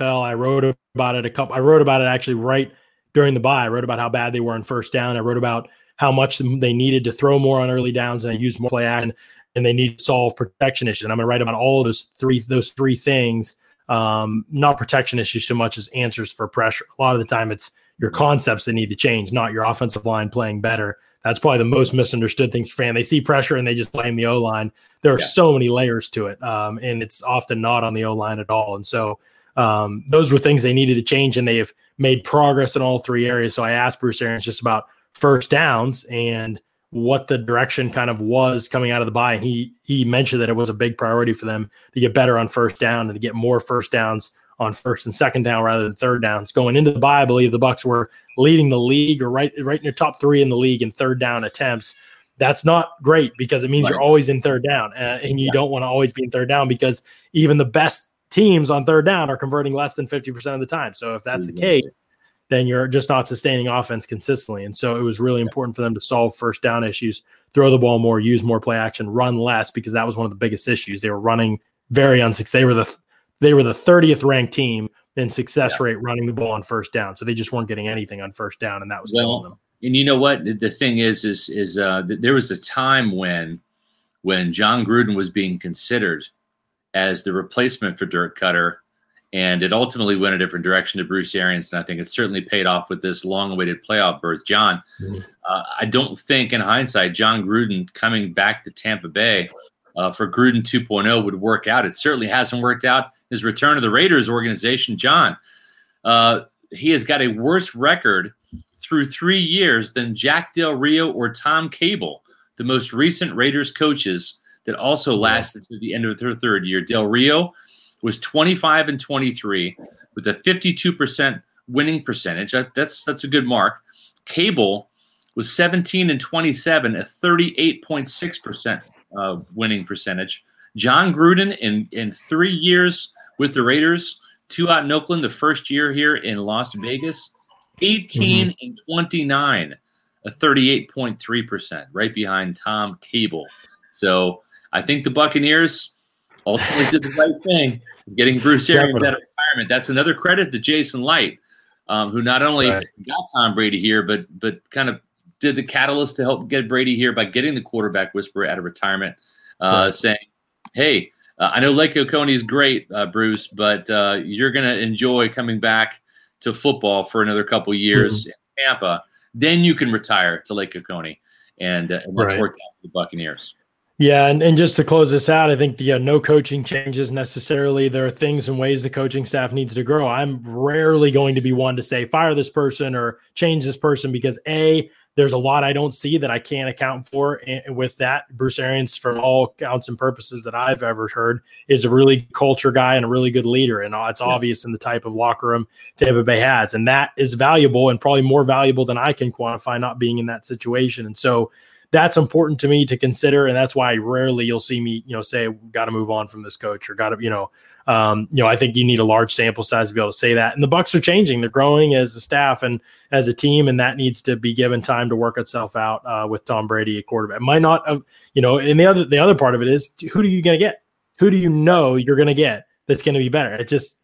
S2: I wrote about it a couple. I wrote about it actually right during the bye. I wrote about how bad they were on first down. I wrote about how much they needed to throw more on early downs and use more play action, and they need to solve protection issues. And I'm going to write about all those three those three things. Um, not protection issues so much as answers for pressure. A lot of the time, it's your concepts that need to change, not your offensive line playing better. That's probably the most misunderstood things for fan. They see pressure and they just blame the O line. There are yeah. so many layers to it, um, and it's often not on the O line at all. And so um, those were things they needed to change, and they have made progress in all three areas. So I asked Bruce Arians just about first downs and what the direction kind of was coming out of the bye. And he he mentioned that it was a big priority for them to get better on first down and to get more first downs on first and second down rather than third downs. Going into the bye, I believe the Bucks were leading the league or right right in your top three in the league in third down attempts. That's not great because it means right. you're always in third down, uh, and you yeah. don't want to always be in third down because even the best teams on third down are converting less than 50% of the time. So if that's exactly. the case, then you're just not sustaining offense consistently. And so it was really important for them to solve first down issues, throw the ball more, use more play action, run less because that was one of the biggest issues. They were running very unsuccessful. They were the they were the 30th ranked team in success yeah. rate running the ball on first down. So they just weren't getting anything on first down, and that was well, killing them.
S3: And you know what? The thing is, is is uh, there was a time when when Jon Gruden was being considered as the replacement for Dirk Koetter. and it ultimately went a different direction to Bruce Arians, and I think it certainly paid off with this long-awaited playoff berth. John, mm-hmm. uh, I don't think, in hindsight, Jon Gruden coming back to Tampa Bay uh, for Gruden 2.0 would work out. It certainly hasn't worked out. His return to the Raiders organization, John, uh, he has got a worse record through three years than Jack Del Rio or Tom Cable, the most recent Raiders coaches that also lasted to the end of their third year. Del Rio was 25 and 23 with a 52% winning percentage. That's that's a good mark. Cable was 17 and 27, a 38.6% uh, winning percentage. Jon Gruden in in three years with the Raiders, two out in Oakland, the first year here in Las Vegas, 18 mm-hmm. and 29, a 38.3%, right behind Tom Cable. So I think the Buccaneers ultimately did the right thing, getting Bruce Arians out of retirement. That's another credit to Jason Licht, um, who not only right. got Tom Brady here, but but kind of did the catalyst to help get Brady here by getting the quarterback whisperer out of retirement, uh, right. saying, "Hey, uh, I know Lake Oconee is great, uh, Bruce, but uh, you're going to enjoy coming back to football for another couple years mm-hmm. in Tampa. Then you can retire to Lake Oconee, and, uh, and let's right. work out for the Buccaneers."
S2: Yeah, and, and just to close this out, I think the uh, no coaching changes necessarily. There are things and ways the coaching staff needs to grow. I'm rarely going to be one to say fire this person or change this person because a there's a lot I don't see that I can't account for. And with that, Bruce Arians, from all counts and purposes that I've ever heard, is a really culture guy and a really good leader. And it's obvious in the type of locker room Tampa Bay has. And that is valuable and probably more valuable than I can quantify not being in that situation. And so that's important to me to consider, and that's why rarely you'll see me, you know, say got to move on from this coach or got to, you know, um, you know, I think you need a large sample size to be able to say that. And the Bucks are changing; they're growing as a staff and as a team, and that needs to be given time to work itself out uh, with Tom Brady, a quarterback. Might not, have, you know, and the other the other part of it is who are you going to get? Who do you know you're going to get that's going to be better? It just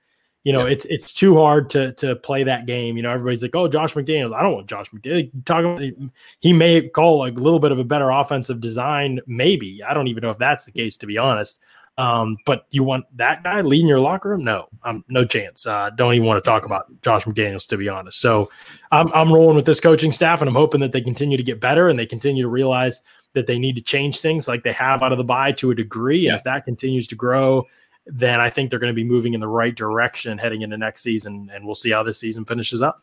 S2: you know, yeah. it's it's too hard to to play that game. You know, everybody's like, "Oh, Josh McDaniels." I don't want Josh McDaniels. Talking, he may call a little bit of a better offensive design. Maybe I don't even know if that's the case, to be honest. Um, but you want that guy leading your locker room? No, um, no chance. Uh, don't even want to talk about Josh McDaniels, to be honest. So I'm I'm rolling with this coaching staff, and I'm hoping that they continue to get better and they continue to realize that they need to change things like they have out of the bye to a degree. And if that continues to grow then I think they're going to be moving in the right direction heading into next season, and we'll see how this season finishes up.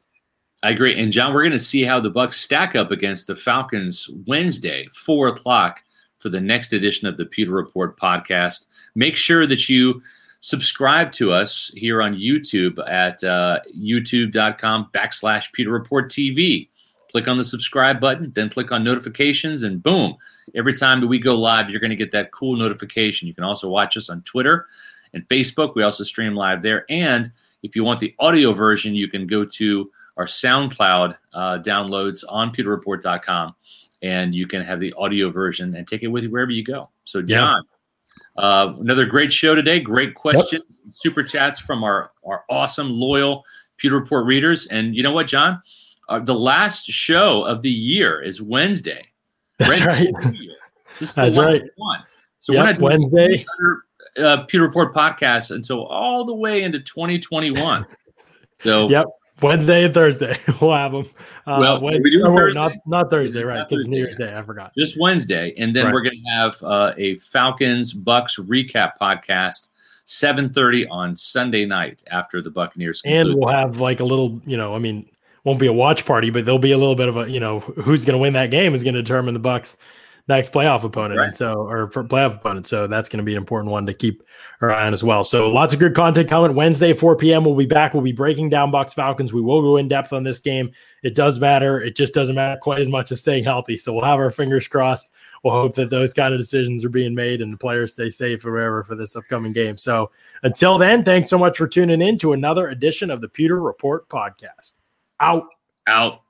S3: I agree. And John, we're going to see how the Bucks stack up against the Falcons Wednesday, four o'clock, for the next edition of the Pewter Report podcast. Make sure that you subscribe to us here on YouTube at uh, youtube.com backslash Pewter Report TV. Click on the subscribe button, then click on notifications, and boom, every time that we go live, you're going to get that cool notification. You can also watch us on Twitter and Facebook. We also stream live there. And if you want the audio version, you can go to our SoundCloud uh, downloads on pewterreport.com and you can have the audio version and take it with you wherever you go. So, John, yeah. uh, another great show today. Great question, yep. super chats from our, our awesome, loyal Pewter Report readers. And you know what, John? Uh, the last show of the year is Wednesday.
S2: That's right.
S3: That's
S2: right.
S3: One. So yep, Wednesday. Another, uh, Pewter Report podcast until all the way into 2021. So
S2: yep, Wednesday and Thursday we'll have them. Uh, well, Wednesday, we do Thursday. not not Thursday, right? Because New Year's Day, I forgot.
S3: Just Wednesday, and then right. we're going to have uh, a Falcons Bucks recap podcast. 7:30 on Sunday night after the Buccaneers
S2: conclude. and we'll have like a little you know I mean won't be a watch party but there'll be a little bit of a you know who's going to win that game is going to determine the Bucks next playoff opponent. Right. And so, or for playoff opponent. So that's going to be an important one to keep our eye on as well. So lots of good content coming Wednesday, 4 p.m. We'll be back. We'll be breaking down Bucks Falcons. We will go in depth on this game. It does matter. It just doesn't matter quite as much as staying healthy. So we'll have our fingers crossed. We'll hope that those kind of decisions are being made and the players stay safe or whatever for this upcoming game. So until then, thanks so much for tuning in to another edition of the Pewter Report podcast. Out.
S3: Out.